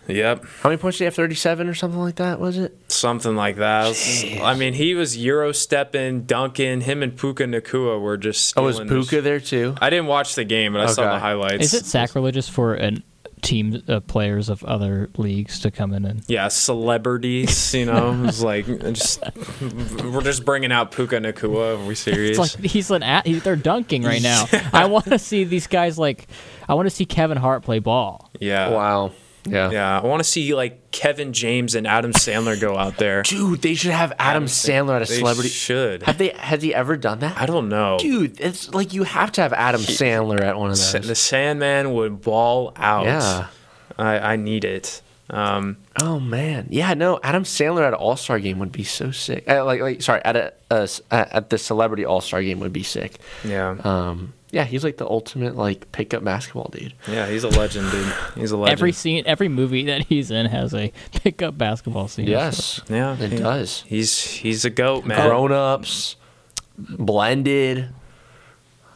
Yep. How many points did he have? 37 or something like that, was it? Something like that. I mean, he was Euro stepping, dunking. Him and Puka Nacua were just. Oh, was Puka this- there too? I didn't watch the game, but I saw the highlights. Is it sacrilegious for an team of players of other leagues to come in and Yeah, celebrities. You know, it's like just we're just bringing out Puka Nacua. Are we serious? It's like he's an at, he, they're dunking right now. I want to see these guys like I want to see Kevin Hart play ball. yeah. Wow. Yeah. Yeah, I want to see like Kevin James and Adam Sandler go out there. Dude, they should have Adam Sandler at a They celebrity. should. Have they? Has he ever done that? I don't know. Dude, it's like you have to have Adam Sandler at one of Sa- those. The Sandman would ball out. Yeah. I, I need it. Um, Oh man, yeah, no, Adam Sandler at an All Star game would be so sick. Uh, like, like, sorry, at a uh, at at the Celebrity All Star game would be sick. yeah. Um, yeah, he's like the ultimate like pickup basketball dude. Yeah, he's a legend, dude. He's a legend. Every scene, every movie that he's in has a pickup basketball scene. Yes, yeah, it he- does. He's he's a goat, man. Grown ups, blended,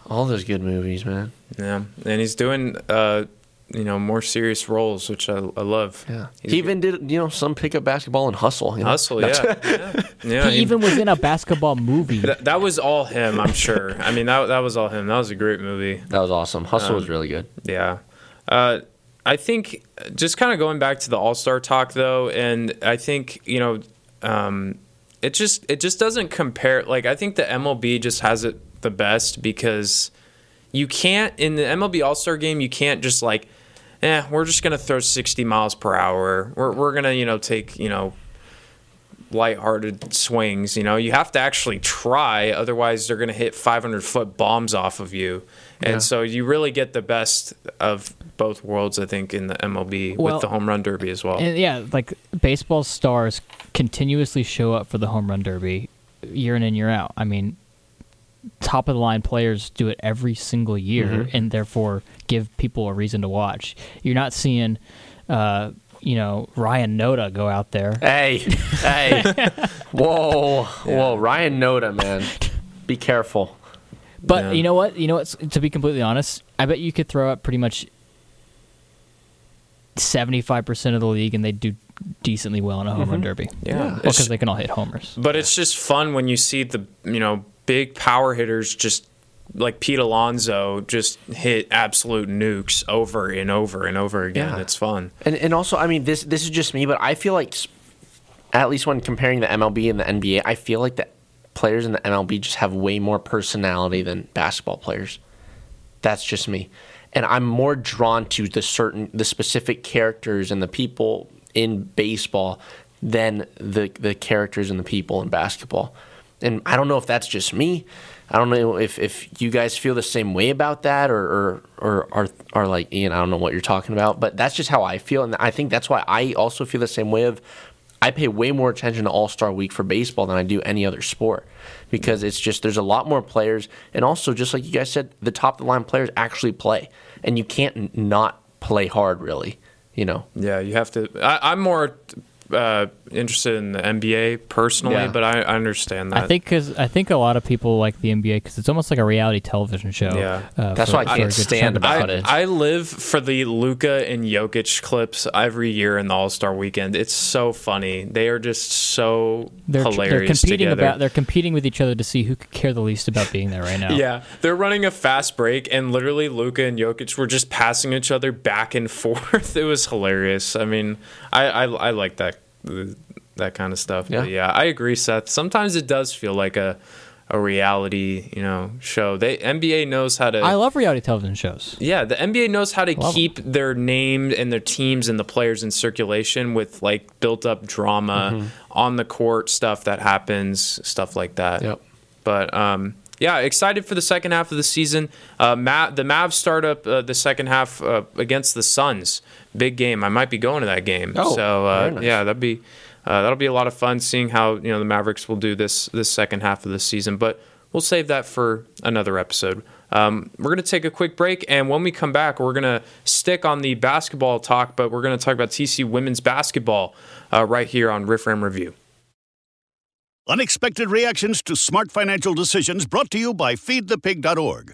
all those good movies, man. Yeah, and he's doing uh, you know, more serious roles, which I, I love. Yeah, He's he even did you know some pickup basketball and hustle. You know? Hustle, yeah. yeah. yeah. he even was in a basketball movie. That, that was all him, I'm sure. I mean, that that was all him. That was a great movie. That was awesome. Hustle Um, was really good. Yeah. Uh, I think just kind of going back to the All Star talk though, and I think you know, um, it just it just doesn't compare. Like I think the MLB just has it the best because you can't in the MLB All Star game you can't just like, eh, we're just gonna throw sixty miles per hour. We're we're gonna you know take you know lighthearted swings. You know, you have to actually try, otherwise they're going to hit 500 foot bombs off of you. And Yeah. so you really get the best of both worlds, I think, in the MLB Well- with the home run derby as well. And yeah, like baseball stars continuously show up for the home run derby year in and year out. I mean, top of the line players do it every single year Mhm. and therefore give people a reason to watch. You're not seeing uh, you know, Ryan Noda go out there. Hey, hey, whoa, whoa, Ryan Noda, man, be careful. But Yeah. you know what? You know what? To be completely honest, I bet you could throw up pretty much seventy-five percent of the league, and they do decently well in a home run Mhm. derby. Yeah. because they can all hit homers. But it's just fun when you see the you know big power hitters just like Pete Alonso just hit absolute nukes over and over and over again. Yeah. It's fun. And and also, I mean, this this is just me, but I feel like, at least when comparing the MLB and the NBA, I feel like the players in the MLB just have way more personality than basketball players. That's just me, and I'm more drawn to the certain the specific characters and the people in baseball than the the characters and the people in basketball. And I don't know if that's just me. I don't know if, if you guys feel the same way about that or, or, or are, are like, Ian, I don't know what you're talking about, but that's just how I feel. And I think that's why I also feel the same way of I pay way more attention to All Star Week for baseball than I do any other sport because it's just there's a lot more players. And also, just like you guys said, the top of the line players actually play. And you can't not play hard, really, you know? Yeah, you have to. I'm more uh, interested in the NBA personally, Yeah. but I, I understand that. I think because I think a lot of people like the NBA because it's almost like a reality television show. Yeah. uh, That's for- why I for can't stand about it. it. I live for the Luka and Jokic clips every year in the All Star Weekend. It's so funny. They are just so They're, they're hilarious competing together. about. They're competing with each other to see who could care the least about being there right now. Yeah, they're running a fast break, and literally Luka and Jokic were just passing each other back and forth. It was hilarious. I mean, I I, I like that that kind of stuff. But Yeah. yeah, I agree, Seth. Sometimes it does feel like a a reality, you know, show. They NBA knows how to. I love reality television shows. Yeah, the NBA knows how to Love keep their name and their teams and the players in circulation with like built up drama Mhm. on the court stuff that happens, stuff like that. Yep. But um, yeah, excited for the second half of the season. Uh, Ma- the Mavs start up uh, the second half uh, against the Suns. Big game. I might be going to that game. Oh, so uh, very nice. yeah, that'd be uh, that'll be a lot of fun seeing how you know the Mavericks will do this this second half of the season. But we'll save that for another episode. Um, we're going to take a quick break, and when we come back, we're going to stick on the basketball talk, but we're going to talk about TC women's basketball uh, right here on Riff Ram Review. Unexpected reactions to smart financial decisions brought to you by feedthepig.org.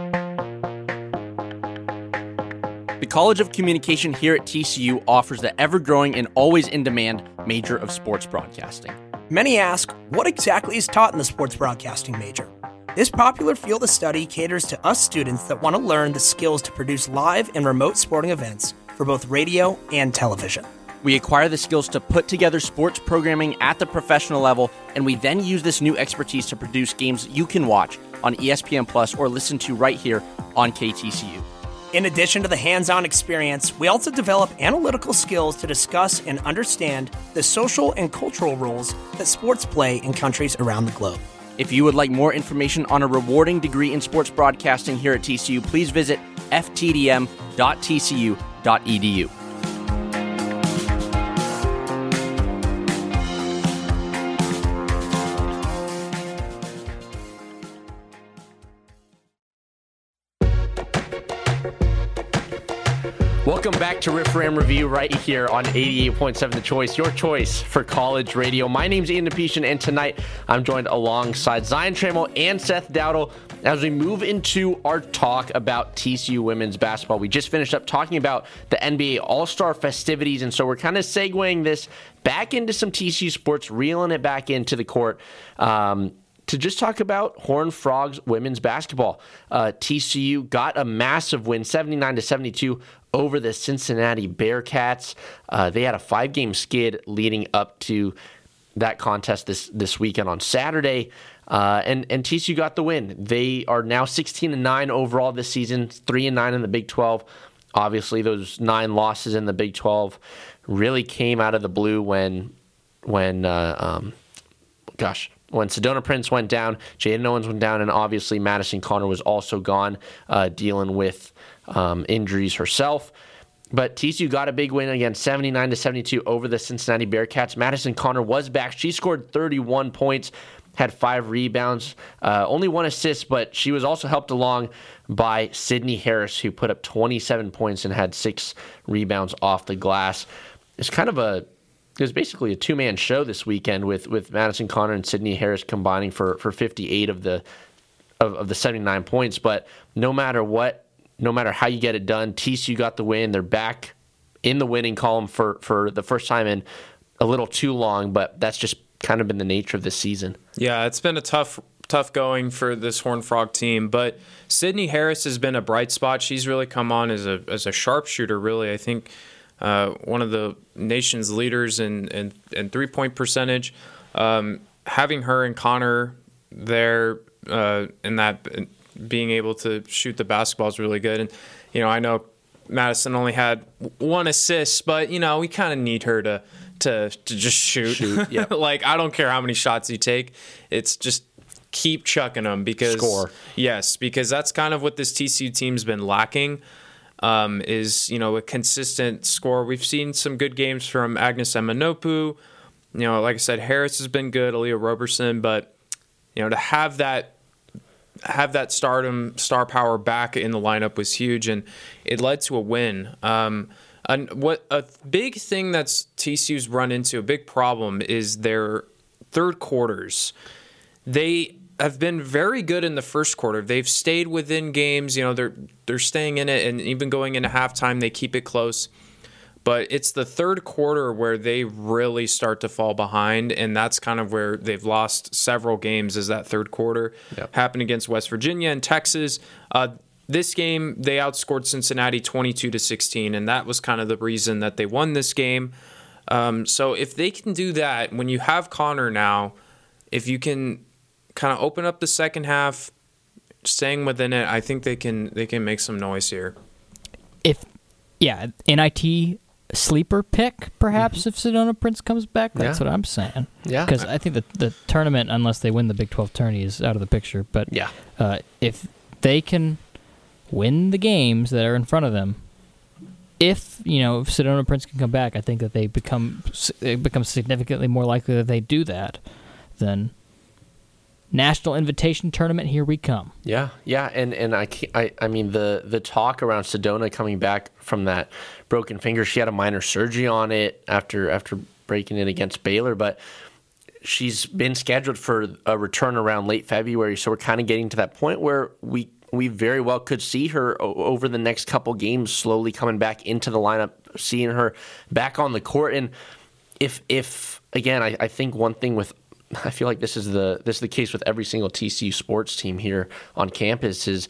College of Communication here at TCU offers the ever growing and always in demand major of sports broadcasting. Many ask, what exactly is taught in the sports broadcasting major? This popular field of study caters to us students that want to learn the skills to produce live and remote sporting events for both radio and television. We acquire the skills to put together sports programming at the professional level, and we then use this new expertise to produce games you can watch on ESPN Plus or listen to right here on KTCU. In addition to the hands on experience, we also develop analytical skills to discuss and understand the social and cultural roles that sports play in countries around the globe. If you would like more information on a rewarding degree in sports broadcasting here at TCU, please visit ftdm.tcu.edu. Welcome back to Riff Ram Review right here on 88.7 The Choice, your choice for college radio. My name's Ian Nepetion, and tonight I'm joined alongside Zion Trammell and Seth Dowdle as we move into our talk about TCU women's basketball. We just finished up talking about the NBA All Star festivities, and so we're kind of segueing this back into some TCU sports, reeling it back into the court. Um, to just talk about Horned Frogs women's basketball. Uh, TCU got a massive win, 79 to 72 over the Cincinnati Bearcats. Uh, they had a five game skid leading up to that contest this, this weekend on Saturday. Uh, and, and TCU got the win. They are now 16 and 9 overall this season, 3 and 9 in the Big 12. Obviously, those nine losses in the Big 12 really came out of the blue when, when uh, um, gosh, when Sedona Prince went down, Jaden Owens went down, and obviously Madison Conner was also gone, uh, dealing with um, injuries herself. But TCU got a big win again, 79 to 72 over the Cincinnati Bearcats. Madison Conner was back. She scored 31 points, had five rebounds, uh, only one assist, but she was also helped along by Sydney Harris, who put up 27 points and had six rebounds off the glass. It's kind of a it was basically a two man show this weekend with with Madison Conner and Sydney Harris combining for for 58 of the of, of the 79 points. But no matter what, no matter how you get it done, TCU got the win. They're back in the winning column for for the first time in a little too long. But that's just kind of been the nature of this season. Yeah, it's been a tough tough going for this Horn Frog team, but Sydney Harris has been a bright spot. She's really come on as a as a sharpshooter. Really, I think uh, one of the nation's leaders in in, in three point percentage. Um, having her and Conner there uh, in that being able to shoot the basketball is really good. And you know, I know Madison only had one assist, but you know, we kind of need her to to to just shoot. shoot yep. like I don't care how many shots you take, it's just keep chucking them because score. Yes, because that's kind of what this TCU team's been lacking um, is you know a consistent score. We've seen some good games from Agnes Emma-Nnopu. You know, like I said, Harris has been good, Aaliyah Roberson, but you know to have that have that stardom star power back in the lineup was huge, and it led to a win. Um, and what a big thing that's TCU's run into a big problem is their third quarters. They have been very good in the first quarter. They've stayed within games. You know, they're they're staying in it, and even going into halftime, they keep it close. But it's the third quarter where they really start to fall behind, and that's kind of where they've lost several games. Is that third quarter Yep. happened against West Virginia and Texas? Uh, this game they outscored Cincinnati 22 to 16, and that was kind of the reason that they won this game. Um, so if they can do that, when you have Conner now, if you can kind of open up the second half, staying within it, I think they can they can make some noise here. If yeah, NIT sleeper pick perhaps if Sedona Prince comes back. That's Mm-hmm. Yeah. what I'm saying. Yeah. because I think that the tournament, unless they win the Big 12 tourney, is out of the picture. But Yeah. uh, if they can win the games that are in front of them. If you know if Sedona Prince can come back, I think that they become it becomes significantly more likely that they do that. Then national invitation tournament, here we come. Yeah, yeah, and and I, I I mean the the talk around Sedona coming back from that broken finger. She had a minor surgery on it after after breaking it against Baylor, but she's been scheduled for a return around late February. So we're kind of getting to that point where we we very well could see her over the next couple games slowly coming back into the lineup, seeing her back on the court. And if if again, I, I think one thing with I feel like this is the this is the case with every single TCU sports team here on campus is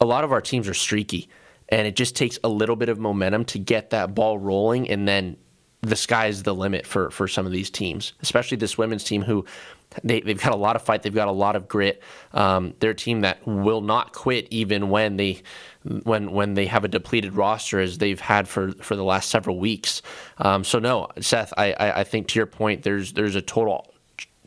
a lot of our teams are streaky and it just takes a little bit of momentum to get that ball rolling and then the sky's the limit for for some of these teams especially this women's team who they, they've got a lot of fight they've got a lot of grit. Um, they're a team that will not quit even when they when when they have a depleted roster as they've had for for the last several weeks. Um, so no Seth I, I I think to your point there's there's a total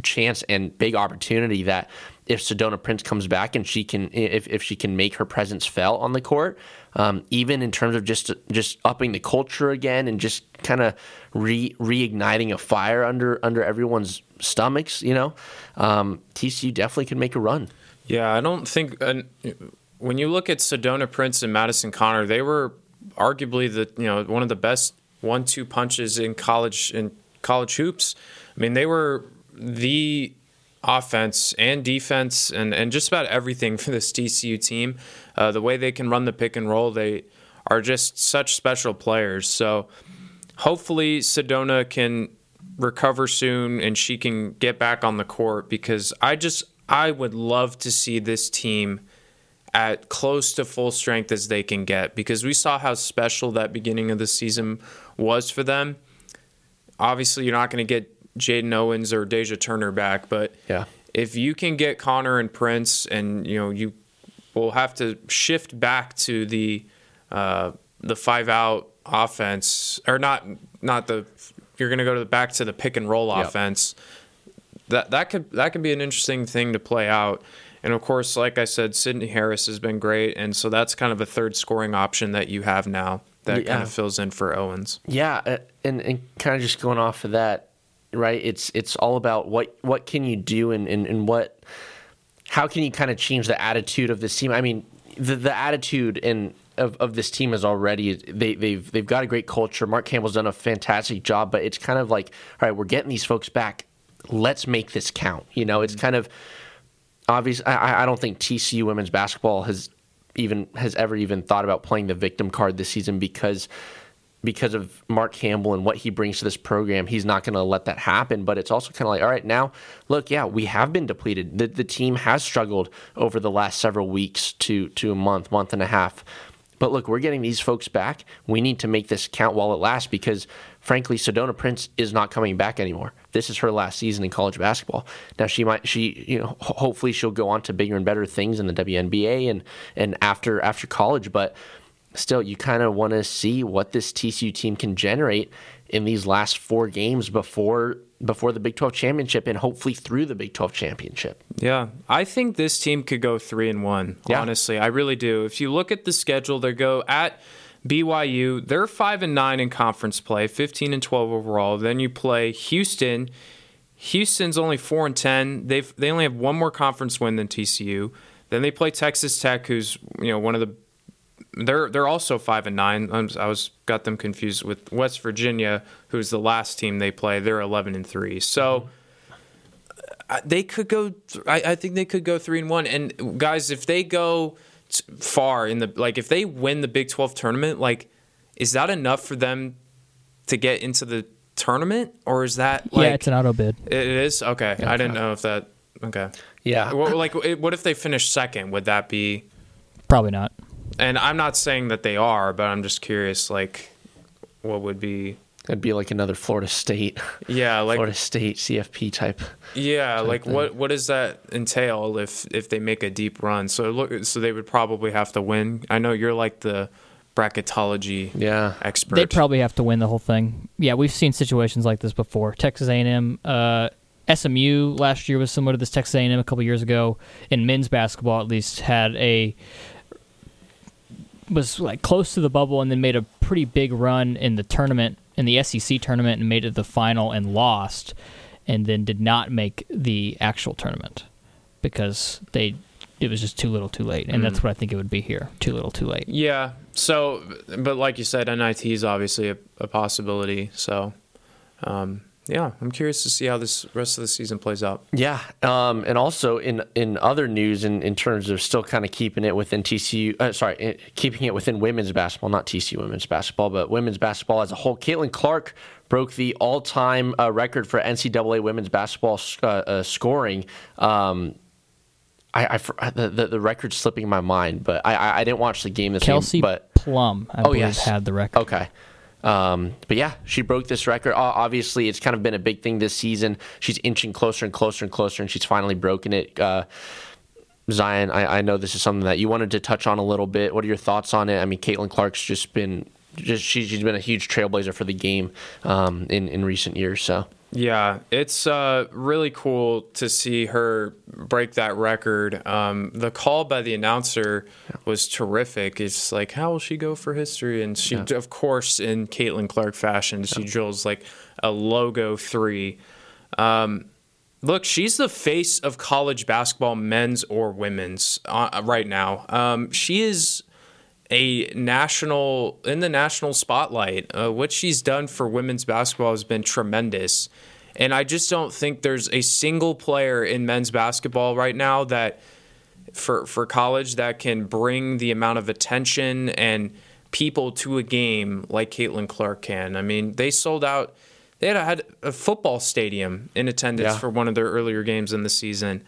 chance and big opportunity that if Sedona Prince comes back and she can if, if she can make her presence felt on the court, um, even in terms of just just upping the culture again and just kind of re reigniting a fire under under everyone's stomachs, you know, um, TCU definitely could make a run. Yeah, I don't think uh, when you look at Sedona Prince and Madison Conner, they were arguably the you know one of the best one-two punches in college in college hoops. I mean, they were the offense and defense and, and just about everything for this TCU team. Uh, the way they can run the pick and roll, they are just such special players. So hopefully Sedona can recover soon and she can get back on the court because I just I would love to see this team at close to full strength as they can get because we saw how special that beginning of the season was for them. Obviously, you're not going to get Jaden Owens or Deja Turner back, but Yeah. if you can get Conner and Prince, and you know you will have to shift back to the uh, the five out offense, or not not the you're going to go to the back to the pick and roll Yep. offense. That that could that could be an interesting thing to play out. And of course, like I said, Sydney Harris has been great, and so that's kind of a third scoring option that you have now that Yeah. kind of fills in for Owens. Yeah, uh, and and kind of just going off of that, right? It's it's all about what what can you do and and, and what how can you kind of change the attitude of this team? I mean, the the attitude and of, of this team is already they they've they've got a great culture. Mark Campbell's done a fantastic job, but it's kind of like, all right, we're getting these folks back. Let's make this count. You know, it's mm-hmm. kind of obvious. I, I don't think TCU women's basketball has even has ever even thought about playing the victim card this season because because of Mark Campbell and what he brings to this program, he's not going to let that happen. But it's also kind of like, all right, now look, yeah, we have been depleted. The, the team has struggled over the last several weeks to to a month, month and a half. But look, we're getting these folks back. We need to make this count while it lasts because, frankly, Sedona Prince is not coming back anymore. This is her last season in college basketball. Now she might, she, you know, hopefully she'll go on to bigger and better things in the WNBA and and after after college. But still, you kind of want to see what this TCU team can generate in these last four games before before the Big 12 championship and hopefully through the Big 12 championship. Yeah, I think this team could go three and one. Yeah. Honestly, I really do. If you look at the schedule, they go at BYU. They're five and nine in conference play, fifteen and twelve overall. Then you play Houston. Houston's only four and ten. They've they only have one more conference win than TCU. Then they play Texas Tech, who's you know one of the they're they're also five and nine. I'm, was got them confused with West Virginia, who's the last team they play. They're eleven and three. So they could go. th- I, I think they could go three and one. And guys, if they go t- far in the like, if they win the Big Twelve tournament, like, is that enough for them to get into the tournament, or is that like yeah, it's an auto bid. it is? Okay. I didn't know if that. Okay. Yeah. What, like, what if they finish second? Would that be? Probably not. And I'm not saying that they are, but I'm just curious. Like, what would be? It'd be like another Florida State. Yeah, like Florida State CFP type. Yeah, type like thing. what what does that entail if if they make a deep run? So look, so they would probably have to win. I know you're like the bracketology yeah expert. They'd probably have to win the whole thing. Yeah, we've seen situations like this before. Texas A&M, uh, SMU last year was similar to this. Texas A&M a couple years ago in men's basketball, at least, had a was like close to the bubble and then made a pretty big run in the tournament in the SEC tournament and made it the final and lost, and then did not make the actual tournament because they it was just too little, too late, and that's Mm. what I think it would be here. Too little, too late. Yeah. So, but like you said, NIT is obviously a, a possibility. So, um, yeah, I'm curious to see how this rest of the season plays out. Yeah, um, and also in in other news, in, in terms of still kind of keeping it within TCU, uh, sorry, eh, keeping it within women's basketball, not TCU women's basketball, but women's basketball as a whole. Caitlin Clark broke the all-time uh, record for NCAA women's basketball uh, uh, scoring. Um, I, I the, the the record's slipping my mind, but I I, I didn't watch the game this Kelsey game, but Plum, I oh believe, yes, had the record. Okay. Um, but yeah, she broke this record. Obviously, it's kind of been a big thing this season. She's inching closer and closer and closer, and she's finally broken it. Uh, Zion, I, I know this is something that you wanted to touch on a little bit. What are your thoughts on it? I mean, Caitlin Clark's just been just she, she's been a huge trailblazer for the game um, in in recent years. So Yeah, it's uh, really cool to see her break that record. Um, the call by the announcer was terrific. It's like, how will she go for history? And she, Yeah. of course, in Caitlin Clark fashion, she drills like a logo three. Um, look, she's the face of college basketball, men's or women's, uh, right now. Um, she is a national in the national spotlight. Uh, what she's done for women's basketball has been tremendous, and I just don't think there's a single player in men's basketball right now that for for college that can bring the amount of attention and people to a game like Caitlin Clark can. I mean, they sold out. They had a, had a football stadium in attendance Yeah. for one of their earlier games in the season,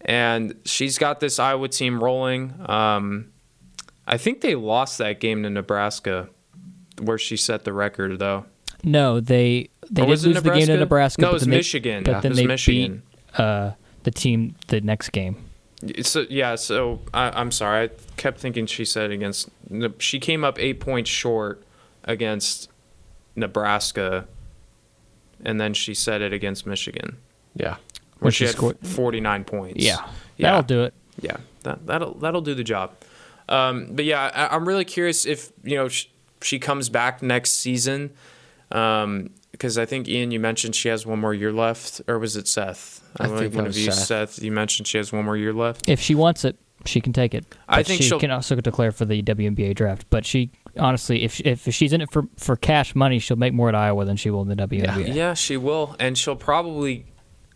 and she's got this Iowa team rolling. Um, I think they lost that game to Nebraska, where she set the record though. No, they they Or did was it lose the game to Nebraska? Nebraska. No, it but was then they- Michigan. But Yeah. then It was they Michigan. beat uh, the team the next game. So yeah, so I, I'm sorry. I kept thinking she said against. She came up eight points short against Nebraska, and then she said it against Michigan. Yeah, where When she she had scored- 49 points. Yeah, that'll do it. Yeah, that that'll that'll do the job. Um, but yeah, I, I'm really curious if you know sh- she comes back next season. Um, because I think Ian, you mentioned she has one more year left, or was it Seth? I don't think one that of was you, Seth. Seth. You mentioned she has one more year left. If she wants it, she can take it. I think she can also declare for the WNBA draft. But she honestly, if if she's in it for for cash money, she'll make more at Iowa than she will in the WNBA. Yeah, she will, and she'll probably.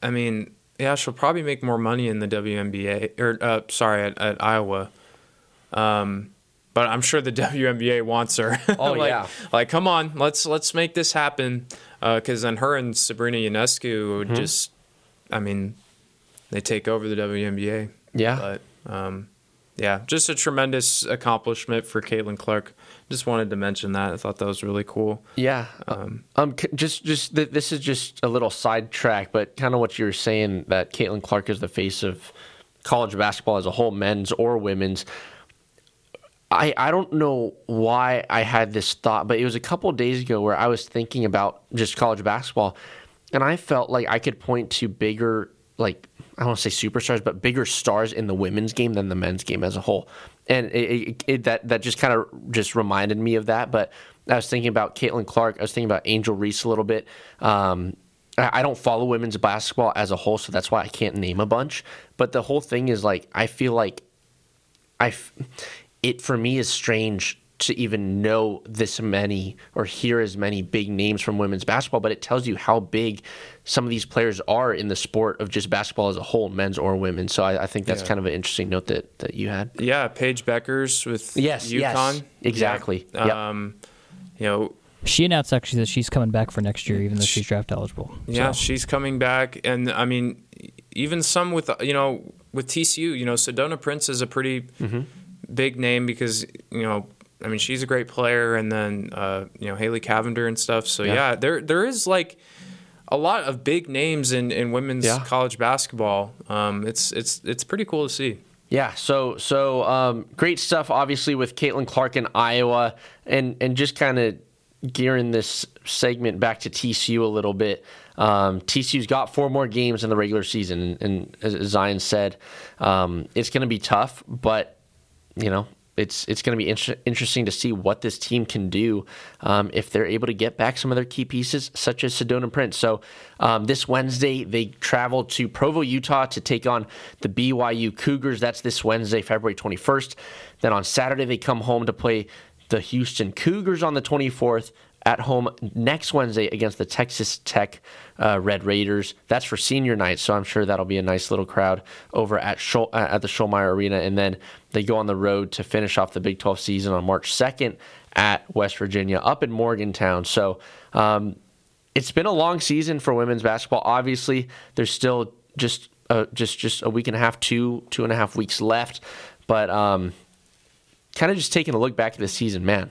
I mean, yeah, she'll probably make more money in the WNBA or uh, sorry at, at Iowa. Um, but I'm sure the WNBA wants her. Oh, like, yeah. like come on, let's let's make this happen. Because then her and Sabrina Ionescu would Mhm. just, I mean, they take over the WNBA. Yeah. But um, yeah, just a tremendous accomplishment for Caitlin Clark. Just wanted to mention that. I thought that was really cool. Yeah. Um, um just just th- this is just a little sidetrack, but kind of what you were saying that Caitlin Clark is the face of college basketball as a whole, men's or women's. I, I don't know why I had this thought, but it was a couple days ago where I was thinking about just college basketball, and I felt like I could point to bigger, like I don't want to say superstars, but bigger stars in the women's game than the men's game as a whole, and it, it, it, that that just kind of just reminded me of that. But I was thinking about Caitlin Clark, I was thinking about Angel Reese a little bit. Um, I don't follow women's basketball as a whole, so that's why I can't name a bunch. But the whole thing is like I feel like I, it for me is strange to even know this many or hear as many big names from women's basketball, but it tells you how big some of these players are in the sport of just basketball as a whole, men's or women. So I, I think that's Yeah. kind of an interesting note that, that you had. Yeah, Paige Bueckers with Yes, yes, UConn. exactly. Yeah. Yep. Um, you know, She announced actually that she's coming back for next year, even though she's draft eligible. Yeah, So- she's coming back, and I mean, even some with you know with TCU, you know, Sedona Prince is a pretty Mm-hmm. Big name because you know, I mean, she's a great player, and then uh, you know Haley Cavinder and stuff. So Yeah. yeah, there there is like a lot of big names in in women's Yeah. college basketball. Um, it's it's it's pretty cool to see. Yeah, so so um, great stuff, obviously with Caitlin Clark in Iowa, and and just kind of gearing this segment back to TCU a little bit. Um, TCU's got four more games in the regular season, and, and as Zion said, um, it's going to be tough, but you know. It's, it's going to be inter- interesting to see what this team can do um, if they're able to get back some of their key pieces, such as Sedona Prince. So um, this Wednesday, they travel to Provo, Utah to take on the BYU Cougars. That's this Wednesday, February 21st. Then on Saturday, they come home to play the Houston Cougars on the 24th at home next Wednesday against the Texas Tech uh, Red Raiders. That's for senior night, so I'm sure that'll be a nice little crowd over at uh, at the Schollmaier Arena. And then they go on the road to finish off the Big 12 season on March 2nd at West Virginia up in Morgantown. So um, it's been a long season for women's basketball. Obviously, there's still just uh, just just a week and a half, two two and a half weeks left, but um, kind of just taking a look back at the season, man.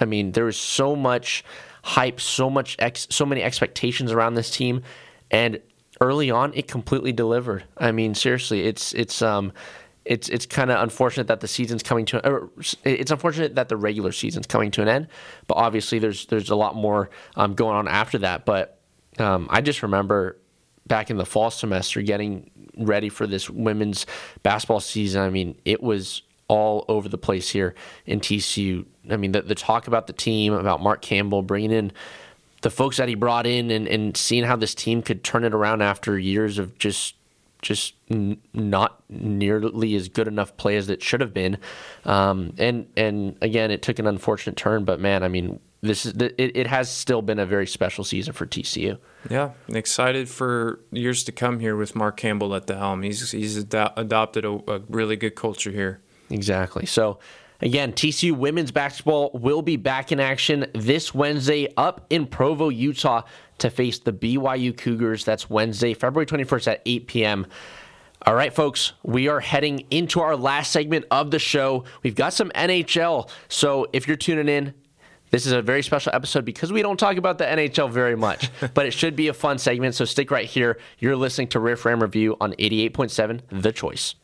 I mean, there was so much hype, so much, ex- so many expectations around this team, and early on, it completely delivered. I mean, seriously, it's it's um, it's it's kind of unfortunate that the season's coming to. Or it's unfortunate that the regular season's coming to an end, but obviously, there's there's a lot more um, going on after that. But um, I just remember back in the fall semester getting ready for this women's basketball season. I mean, it was all over the place here in TCU. I mean, the, the talk about the team, about Mark Campbell bringing in the folks that he brought in, and, and seeing how this team could turn it around after years of just just n- not nearly as good enough play as it should have been. Um, and and again, it took an unfortunate turn, but man, I mean, this is it, it has still been a very special season for TCU. Yeah, excited for years to come here with Mark Campbell at the helm. He's he's ado- adopted a, a really good culture here. Exactly. So, again, TCU women's basketball will be back in action this Wednesday up in Provo, Utah to face the BYU Cougars. That's Wednesday, February 21st at 8 p.m. All right, folks, we are heading into our last segment of the show. We've got some NHL. So, if you're tuning in, this is a very special episode because we don't talk about the NHL very much, but it should be a fun segment. So, stick right here. You're listening to Riff Ram Review on 88.7 The Choice.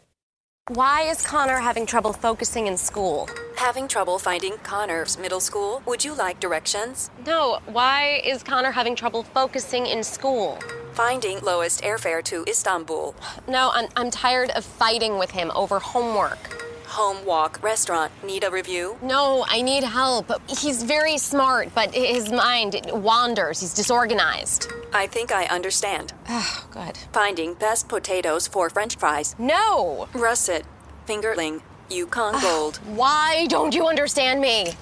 Why is Connor having trouble focusing in school? Having trouble finding Connor's middle school? Would you like directions? No, why is Connor having trouble focusing in school? Finding lowest airfare to Istanbul. No, I'm, I'm tired of fighting with him over homework. Home walk restaurant. Need a review? No, I need help. He's very smart, but his mind wanders. He's disorganized. I think I understand. Oh, good. Finding best potatoes for french fries. No! Russet. Fingerling. Yukon ah, Gold. Why don't you understand me?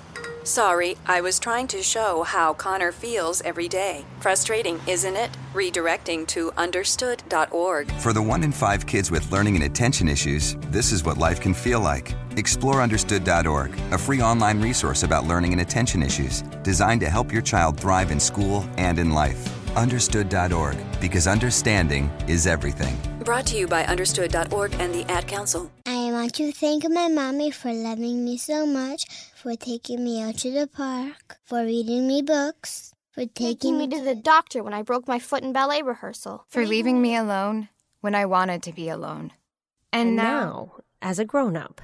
Sorry, I was trying to show how Connor feels every day. Frustrating, isn't it? Redirecting to understood.org. For the one in five kids with learning and attention issues, this is what life can feel like. Explore understood.org, a free online resource about learning and attention issues, designed to help your child thrive in school and in life. Understood.org, because understanding is everything. Brought to you by understood.org and the Ad Council. I want to thank my mommy for loving me so much, for taking me out to the park, for reading me books, for taking me to the doctor when I broke my foot in ballet rehearsal, for leaving me alone when I wanted to be alone. And, And now, now, as a grown up,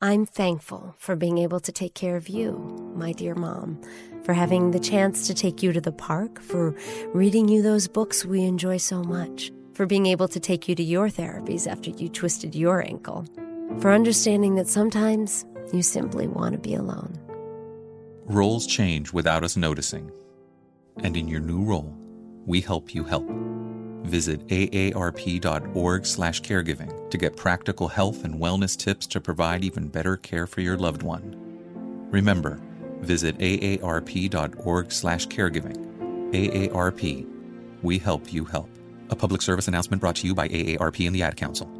I'm thankful for being able to take care of you, my dear mom, for having the chance to take you to the park, for reading you those books we enjoy so much, for being able to take you to your therapies after you twisted your ankle, for understanding that sometimes you simply want to be alone. Roles change without us noticing. And in your new role, we help you help. Visit aarp.org/caregiving to get practical health and wellness tips to provide even better care for your loved one. Remember, visit aarp.org/caregiving. AARP. We help you help. A public service announcement brought to you by AARP and the Ad Council.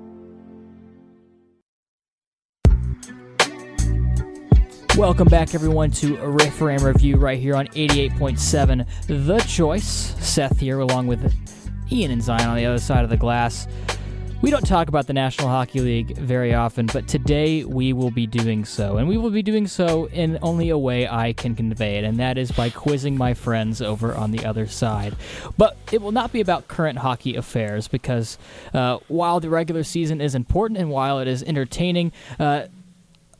Welcome back, everyone, to Riff Ram Review right here on 88.7 The Choice. Seth here, along with Ian and Zion on the other side of the glass. We don't talk about the National Hockey League very often, but today we will be doing so. And we will be doing so in only a way I can convey it, and that is by quizzing my friends over on the other side. But it will not be about current hockey affairs because uh, while the regular season is important and while it is entertaining, uh,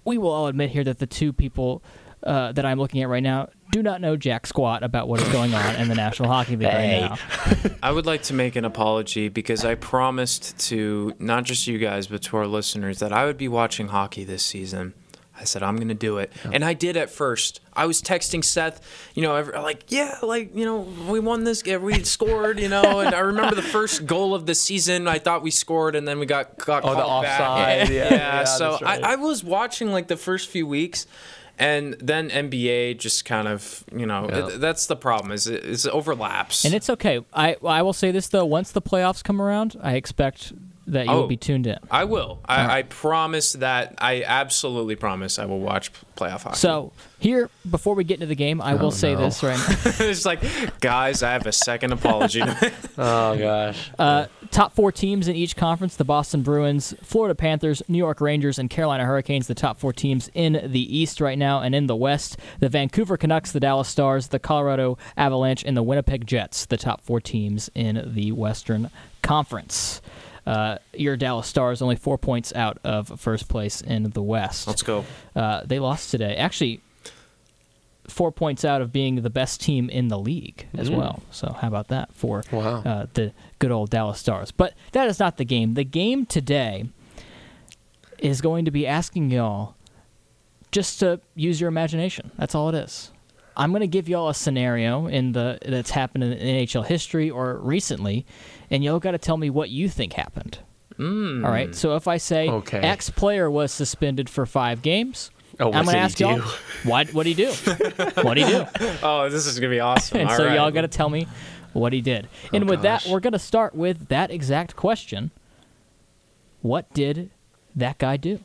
we will all admit here that the two people uh, that I'm looking at right now do not know jack squat about what is going on in the National Hockey League Hey. right now. I would like to make an apology because I promised to not just you guys but to our listeners that I would be watching hockey this season. I said I'm going to do it, and I did at first. I was texting Seth, you know, every, like yeah, like you know, we won this, yeah, we scored, you know, and I remember the first goal of the season. I thought we scored, and then we got got Oh, the called back. offside, yeah, yeah, so right. I, I was watching like the first few weeks. And then NBA just kind of, you know, Yeah. it- that's the problem is it, is it overlaps. And it's okay. I I will say this though: once the playoffs come around, I expect that you will Oh. be tuned in. I will. I, All right. I promise that. I absolutely promise I will watch playoff hockey. So here, before we get into the game, I will Oh, say no. this right now. it's like, guys, I have a second apology. oh gosh. Uh, top four teams in each conference: the Boston Bruins, Florida Panthers, New York Rangers, and Carolina Hurricanes. The top four teams in the East right now, and in the West, the Vancouver Canucks, the Dallas Stars, the Colorado Avalanche, and the Winnipeg Jets. The top four teams in the Western Conference. Uh, your Dallas Stars only four points out of first place in the West. Let's go. Uh, they lost today. Actually, four points out of being the best team in the league as Mm. well. So how about that for Wow. uh, the good old Dallas Stars? But that is not the game. The game today is going to be asking y'all just to use your imagination. That's all it is. I'm going to give y'all a scenario in the that's happened in NHL history or recently, and y'all got to tell me what you think happened. Mm. All right. So if I say Okay. X player was suspended for five games, Oh, I'm going to ask y'all, do? what what he do? what he do? oh, this is gonna be awesome. and All so right. y'all got to tell me what he did. and with that, we're going to start with that exact question. What did that guy do?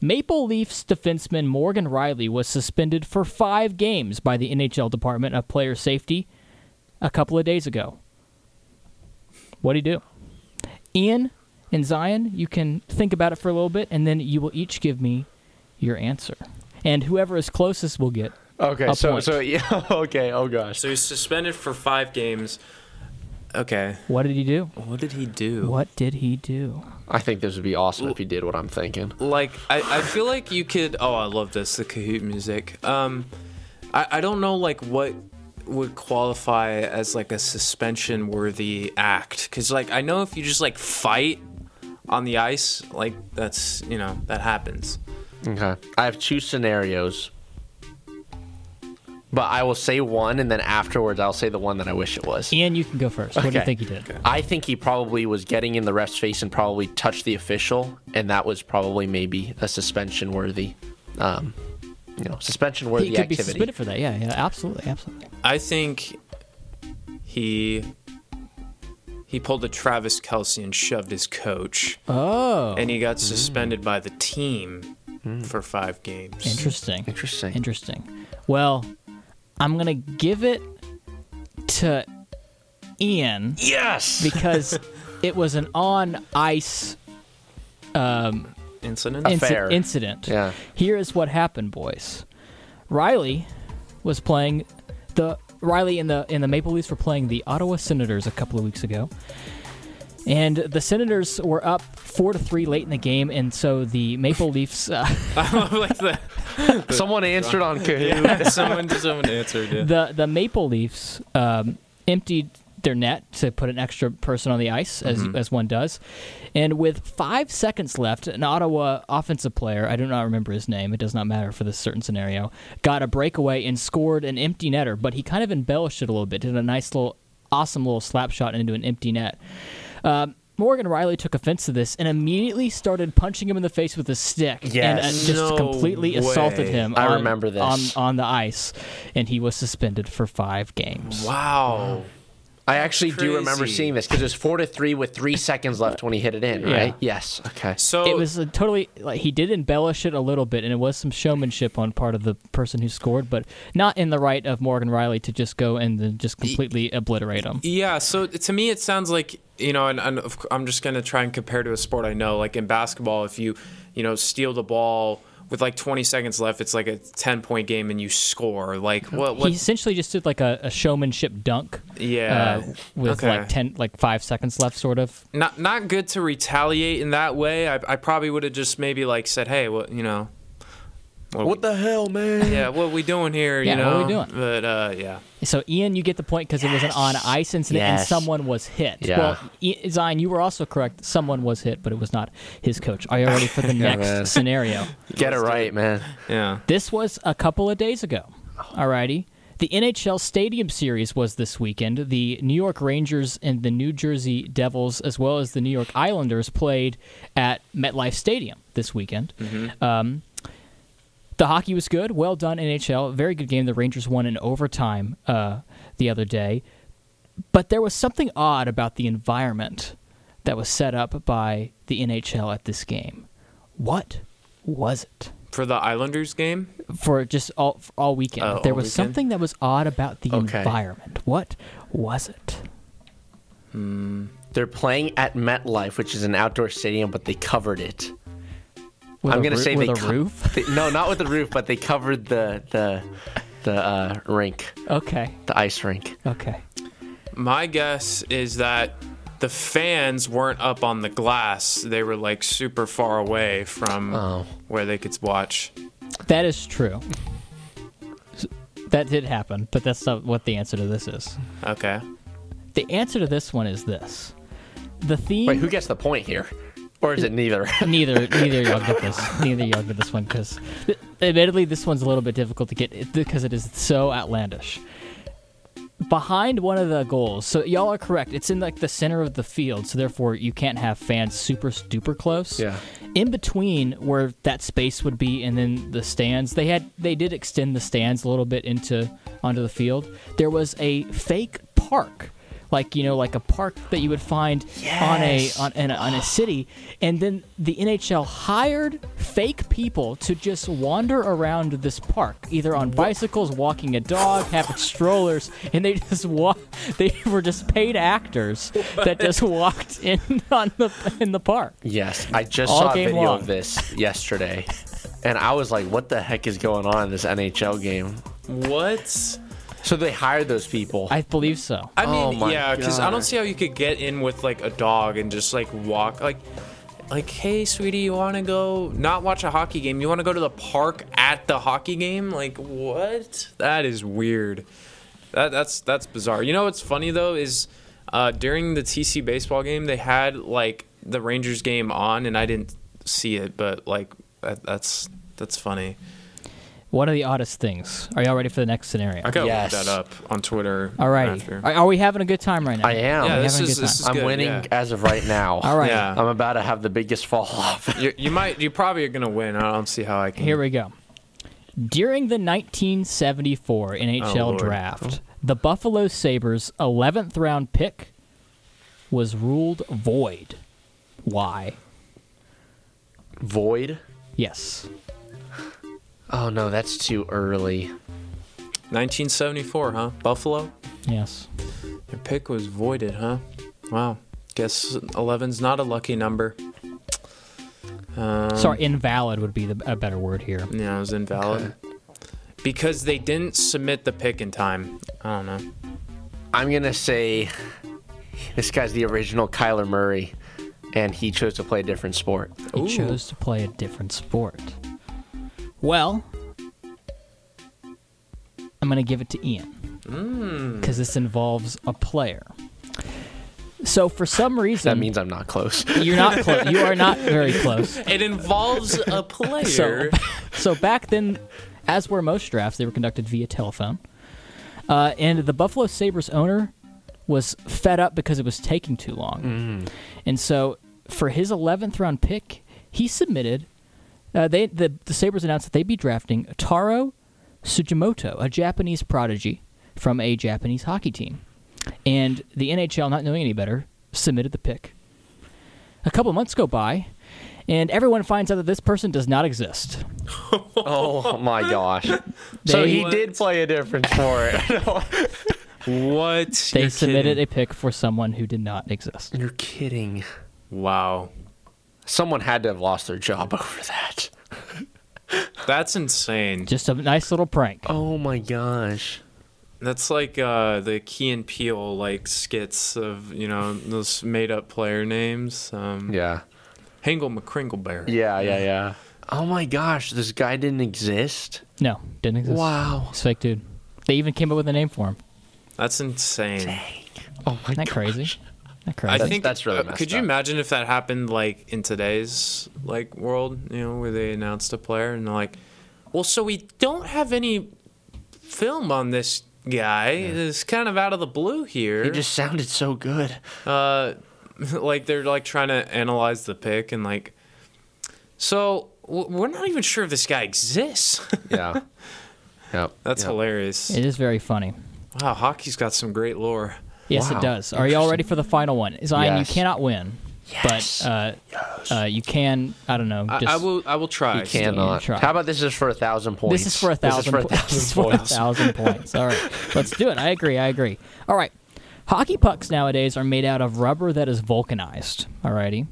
Maple Leafs defenseman Morgan Rielly was suspended for five games by the NHL Department of Player Safety a couple of days ago. What'd he do? Ian and Zion, you can think about it for a little bit, and then you will each give me your answer. And whoever is closest will get Okay, a so point. so yeah, okay. Oh gosh. So he's suspended for five games. Okay. What did he do? What did he do? What did he do? I think this would be awesome if he did what I'm thinking. Like I, I feel like you could. Oh, I love this the Kahoot music. Um, I, I don't know like what would qualify as like a suspension worthy act because like I know if you just like fight on the ice like that's you know that happens. Okay. I have two scenarios. But I will say one, and then afterwards I'll say the one that I wish it was. Ian, you can go first. What do you Okay. think he did? I think he probably was getting in the ref's face and probably touched the official, and that was probably maybe a suspension worthy, um, you know, suspension worthy He could be activity. suspended for that. Yeah, yeah, absolutely, absolutely. I think he he pulled a Travis Kelce and shoved his coach. Oh. And he got suspended by the team for five games. Interesting. Interesting. Interesting. Well, I'm gonna give it to Ian. Yes. Because it was an on ice um, Incident? inci- incident. Yeah. Here is what happened, boys. Rielly was playing the Rielly in the and the Maple Leafs were playing the Ottawa Senators a couple of weeks ago. And the Senators were up four to three late in the game, and so the Maple Leafs, uh, like the, Someone answered on Kahoot. Yeah, someone, someone answered. Yeah. the the Maple Leafs um, emptied their net to put an extra person on the ice, as Mhm. as one does. And with five seconds left, an Ottawa offensive player, I do not remember his name, it does not matter for this certain scenario, got a breakaway and scored an empty netter, but he kind of embellished it a little bit, did a nice little, awesome little slap shot into an empty net. Um, Morgan Rielly took offense to this and immediately started punching him in the face with a stick and uh, just No completely assaulted him. I on- remember this. on on the ice, and he was suspended for five games. Wow. I actually do remember seeing this because it was four to three with three seconds left when he hit it in, Yeah. right? Yes. Okay. So it was a totally like he did embellish it a little bit, and it was some showmanship on part of the person who scored, but not in the right of Morgan Rielly to just go and then just completely obliterate him. Yeah, so to me, it sounds like you know, and, and I'm just gonna try and compare to a sport I know. Like in basketball, if you you know steal the ball with like 20 seconds left, it's like a 10 point game and you score. Like what? He essentially just did like a, a showmanship dunk. Yeah. uh, with Okay. like ten, like five seconds left, sort of. not not good to retaliate in that way. I, I probably would have just maybe like said, hey, what you know. What the hell, man? Yeah, what we doing here? Yeah, you know, what we doing? But uh, yeah. So Ian, you get the point because it was an on ice incident and someone was hit. Yeah. Well, I- Zion, you were also correct. Someone was hit, but it was not his coach. Are you ready for the Yeah, next man. scenario? Get it right, man. Yeah. This was a couple of days ago. Alrighty. The NHL Stadium Series was this weekend. The New York Rangers and the New Jersey Devils, as well as the New York Islanders, played at MetLife Stadium this weekend. Um, the hockey was good. Well done, NHL. Very good game. The Rangers won in overtime uh, the other day. But there was something odd about the environment that was set up by the NHL at this game. What was it? For the Islanders game, for just all for all weekend. Oh, there all was weekend? something that was odd about the Okay. environment. What was it? They're playing at MetLife, which is an outdoor stadium, but they covered it. With I'm gonna say with they a co- roof? they- no, not with the roof, but they covered the the the uh, rink, Okay. the ice rink. Okay. my guess is that the fans weren't up on the glass. They were like super far away from Oh. where they could watch. That is true. That did happen, but that's not what the answer to this is. Okay. The answer to this one is this. The theme Wait, who gets the point here, or is it neither? neither neither y'all get this. Neither y'all get this one because, admittedly, this one's a little bit difficult to get because it is so outlandish. Behind one of the goals, so y'all are correct. It's in like the center of the field, so therefore you can't have fans super duper close. Yeah. In between where that space would be, and then the stands, they had they did extend the stands a little bit into onto the field. There was a fake park like you know like a park that you would find on a on, in a on a city and then the NHL hired fake people to just wander around this park either on bicycles walking a dog having strollers and they just walk they were just paid actors that just walked in on the in the park Yes, I just All saw a video long. of this yesterday, and I was like, "What the heck is going on in this NHL game?" What? So they hire those people. I believe so I Oh mean, my yeah, because I God. don't see how you could get in with like a dog and just like walk like. Like, hey, sweetie, you want to go not watch a hockey game? You want to go to the park at the hockey game? Like, what? That is weird. That that's that's bizarre. You know what's funny though is uh, during the TC baseball game they had like the Rangers game on and I didn't see it, but like that, that's that's funny. What are the oddest things? Are y'all ready for the next scenario? I gotta Yes. look that up on Twitter. Alrighty. after. Are, are we having a good time right now? I am. Yeah, Are we this is- good this is I'm good, winning yeah. as of right now. All right. Yeah. I'm about to have the biggest fall off. You, you might, you probably are gonna win. I don't see how I can. Here we go. During the 1974 NHL Oh, Lord. draft, the Buffalo Sabres' 11th round pick was ruled void. Why? Void. Yes. Oh no, that's too early. 1974, huh? Buffalo. Yes. Your pick was voided, huh? Wow. Guess 11's not a lucky number. Um, Sorry, invalid would be the, a better word here. Yeah, it was invalid. Because they didn't submit the pick in time. I don't know. I'm gonna say this guy's the original Kyler Murray, and he chose to play a different sport. He Ooh. chose to play a different sport. Well, I'm going to give it to Ian Mm. because this involves a player. So for some reason, That means I'm not close. you're not close. You are not very close. It involves a player. So, so back then, as were most drafts, they were conducted via telephone. Uh, and the Buffalo Sabres owner was fed up because it was taking too long. And so, for his 11th round pick, he submitted. Uh, they the, the Sabres announced that they'd be drafting Taro Tsujimoto, a Japanese prodigy from a Japanese hockey team. And the NHL, not knowing any better, submitted the pick. A couple months go by, and everyone finds out that this person does not exist. oh my gosh! so They- he did play a difference for it. what? They You're submitted kidding. a pick for someone who did not exist. You're kidding. Wow. Someone had to have lost their job over that. That's insane. Just a nice little prank. Oh my gosh. That's like uh, the Key and Peele like skits of you know those made up player names. Um, Yeah. Hingle McCringleberry. Yeah, yeah, yeah. Oh my gosh, this guy didn't exist. No, didn't exist. Wow. It's fake dude. They even came up with a name for him. That's insane. Oh my Isn't that crazy? Isn't that crazy? I think that's really uh, messed Could you up. imagine if that happened like in today's like world, you know, where they announced a player and they're like, "Well, so we don't have any film on this guy. It's kind of out of the blue here." He just sounded so good. uh, like they're like trying to analyze the pick and like, so we're not even sure if this guy exists. Yeah. Yep. That's yep. hilarious. It is very funny. Wow, hockey's got some great lore. Yes, Wow. it does. Are y'all ready for the final one? Zion, Yes. you cannot win, Yes. but uh, uh, you can. I don't know. I, Just, I will. I will try. He cannot. try. How about this is for a thousand points? This is for a thousand. This is for a po- this is for a points. thousand points. All right, let's do it. I agree. I agree. All right. Hockey pucks nowadays are made out of rubber that is vulcanized. Alrighty.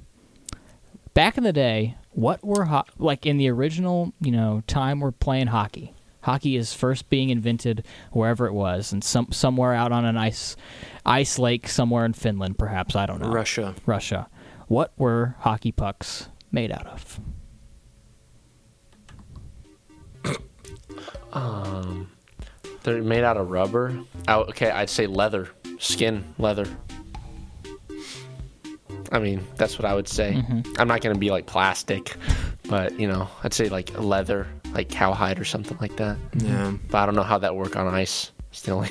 Back in the day, what were ho- like in the original, you know, time we're playing hockey. Hockey is first being invented wherever it was, and some somewhere out on an ice ice lake somewhere in Finland, perhaps. I don't know. Russia. Russia. What were hockey pucks made out of? Um, they're made out of rubber. Oh, okay, I'd say leather, skin, leather. I mean, that's what I would say. Mm-hmm. I'm not gonna be like plastic, but you know, I'd say like leather, like cowhide or something like that. Yeah. But I don't know how that work on ice. Only.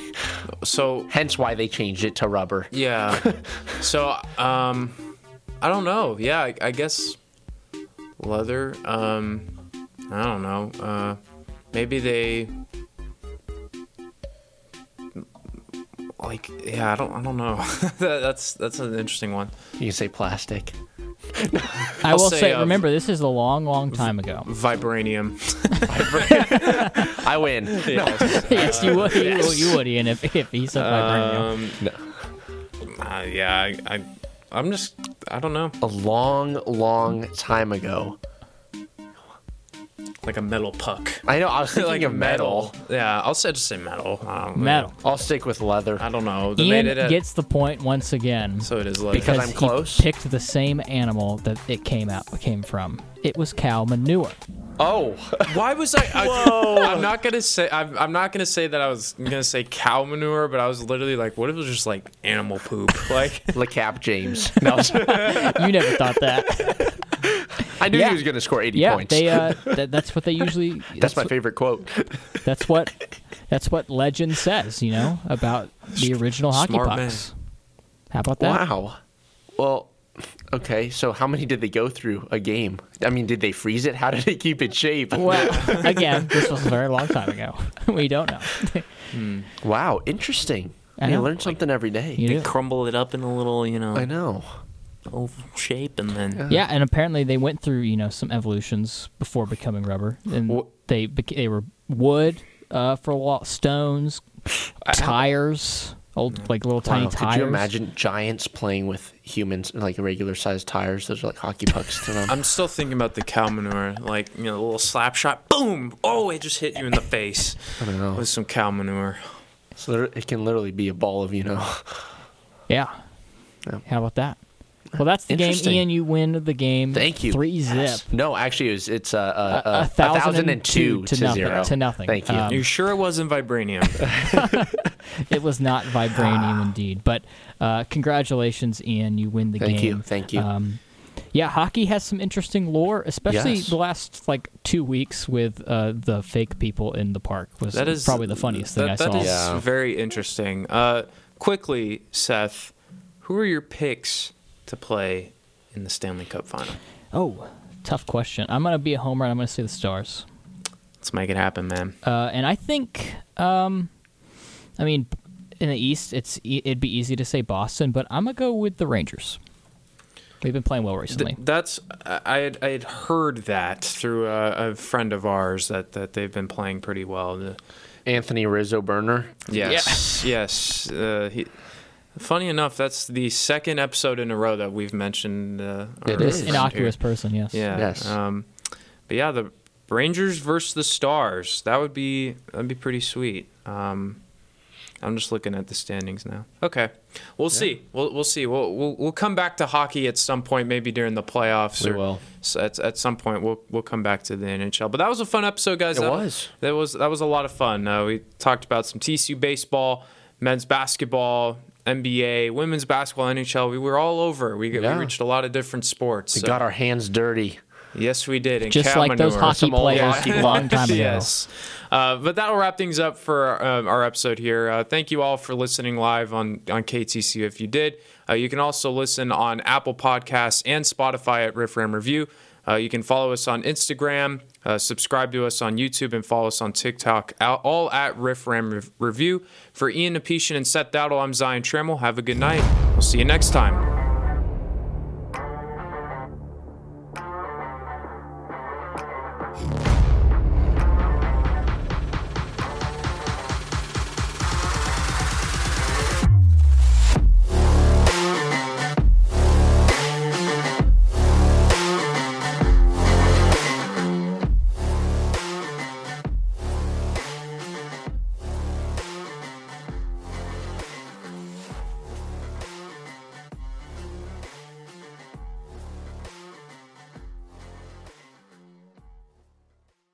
So Hence why they changed it to rubber. yeah. so um, I don't know. Yeah, I, I guess leather. Um, I don't know. Uh, maybe they. Like yeah, I don't I don't know. that, that's that's an interesting one. You can say plastic. I I'll say, say, uh, remember, this is a long, long time ago. Vibranium. I win. yes, you would. You, would- you would, Ian, if, if he said vibranium. Um, uh, yeah, I, I, I'm just, I don't know, A long, long time ago. Like a metal puck. I know. I was thinking like of metal. Yeah, I'll say just say metal. I know. Metal. I'll stick with leather. I don't know. They Ian made it at, gets the point once again so it is leather. Because I'm he close? picked the same animal that it came out came from. It was cow manure. Oh, Why was I? I I'm not gonna say. I'm, I'm not gonna say that I was gonna say cow manure, but I was literally like, what if it was just like animal poop? Like, LeCap James. No, You never thought that. I knew Yeah. he was going to score 80 yeah, points. they. Uh, that, that's what they usually. that's my what- favorite quote. That's what. That's what legend says. You know about the original hockey Smart pucks. How about that? Wow. Well, okay. So how many did they go through a game? I mean, did they freeze it? How did they keep its shape? Well, again, this was a very long time ago. we don't know. wow, interesting. I you know. learn something every day. You do. crumble it up in a little, you know, I know. Oval shape, and then Yeah, and apparently they went through you know some evolutions before becoming rubber, and Wha- they beca- they were wood uh, for a while, stones, tires, old like little tiny Wow, tires. Could you imagine giants playing with humans, like regular sized tires? Those are like hockey pucks to them. I'm still thinking about the cow manure, like you know, the little slap shot, boom! Oh, it just hit you in the face I don't know. with some cow manure. So there- it can literally be a ball of, you know. Yeah. Yeah. How about that? Well, that's the game. Interesting. Ian, you win the game. Thank you. Three zip. Yes. No, actually, it was, it's uh, uh, A- a uh, thousand thousand and and two two to to nothing- zero. to nothing. Thank you. Um, You sure it wasn't vibranium? It was not vibranium indeed, but uh, congratulations, Ian. You win the Thank game. Thank you, thank you. Um, yeah, hockey has some interesting lore, especially Yes. the last like two weeks with uh, the fake people in the park. Was That is probably the funniest thing that, I That saw. is Yeah. very interesting. Uh, quickly, Seth, who are your picks to play in the Stanley Cup final? Oh, tough question. I'm gonna be a homer. and I'm gonna say the Stars. Let's make it happen, man. Uh, and I think, um, I mean, in the East, it's e- it'd be easy to say Boston, but I'm gonna go with the Rangers. They've been playing well recently. Th- that's I had, I had heard that through a, a friend of ours that, that they've been playing pretty well. The- Anthony Rizzo Burner. Yes, yes. Uh, he, funny enough, that's the second episode in a row that we've mentioned. Uh, It around here. Innocuous person, yes. Yeah. Yes. Um, but yeah, the Rangers versus the Stars. That would be that'd be pretty sweet. Um, I'm just looking at the standings now. Okay, we'll see. We'll we'll see. We'll, we'll we'll come back to hockey at some point, maybe during the playoffs. We or will. At, at some point, we'll we'll come back to the NHL. But that was a fun episode, guys. It that, was. That was that was a lot of fun. Uh, we talked about some TCU baseball, men's basketball. NBA, women's basketball, NHL. We were all over. We, Yeah. we reached a lot of different sports. We So- got our hands dirty. Yes, we did. And Just cow like those hockey players a long time ago. yes. Uh, but that'll wrap things up for um, our episode here. Uh, thank you all for listening live on, on KTCU if you did. Uh, you can also listen on Apple Podcasts and Spotify at Riff Ram Review. Uh, you can follow us on Instagram, uh, subscribe to us on YouTube, and follow us on TikTok, all- at Riff Ram Review. For Ian Apetian and Seth Dowdle, I'm Zion Trammell. Have a good night. We'll see you next time.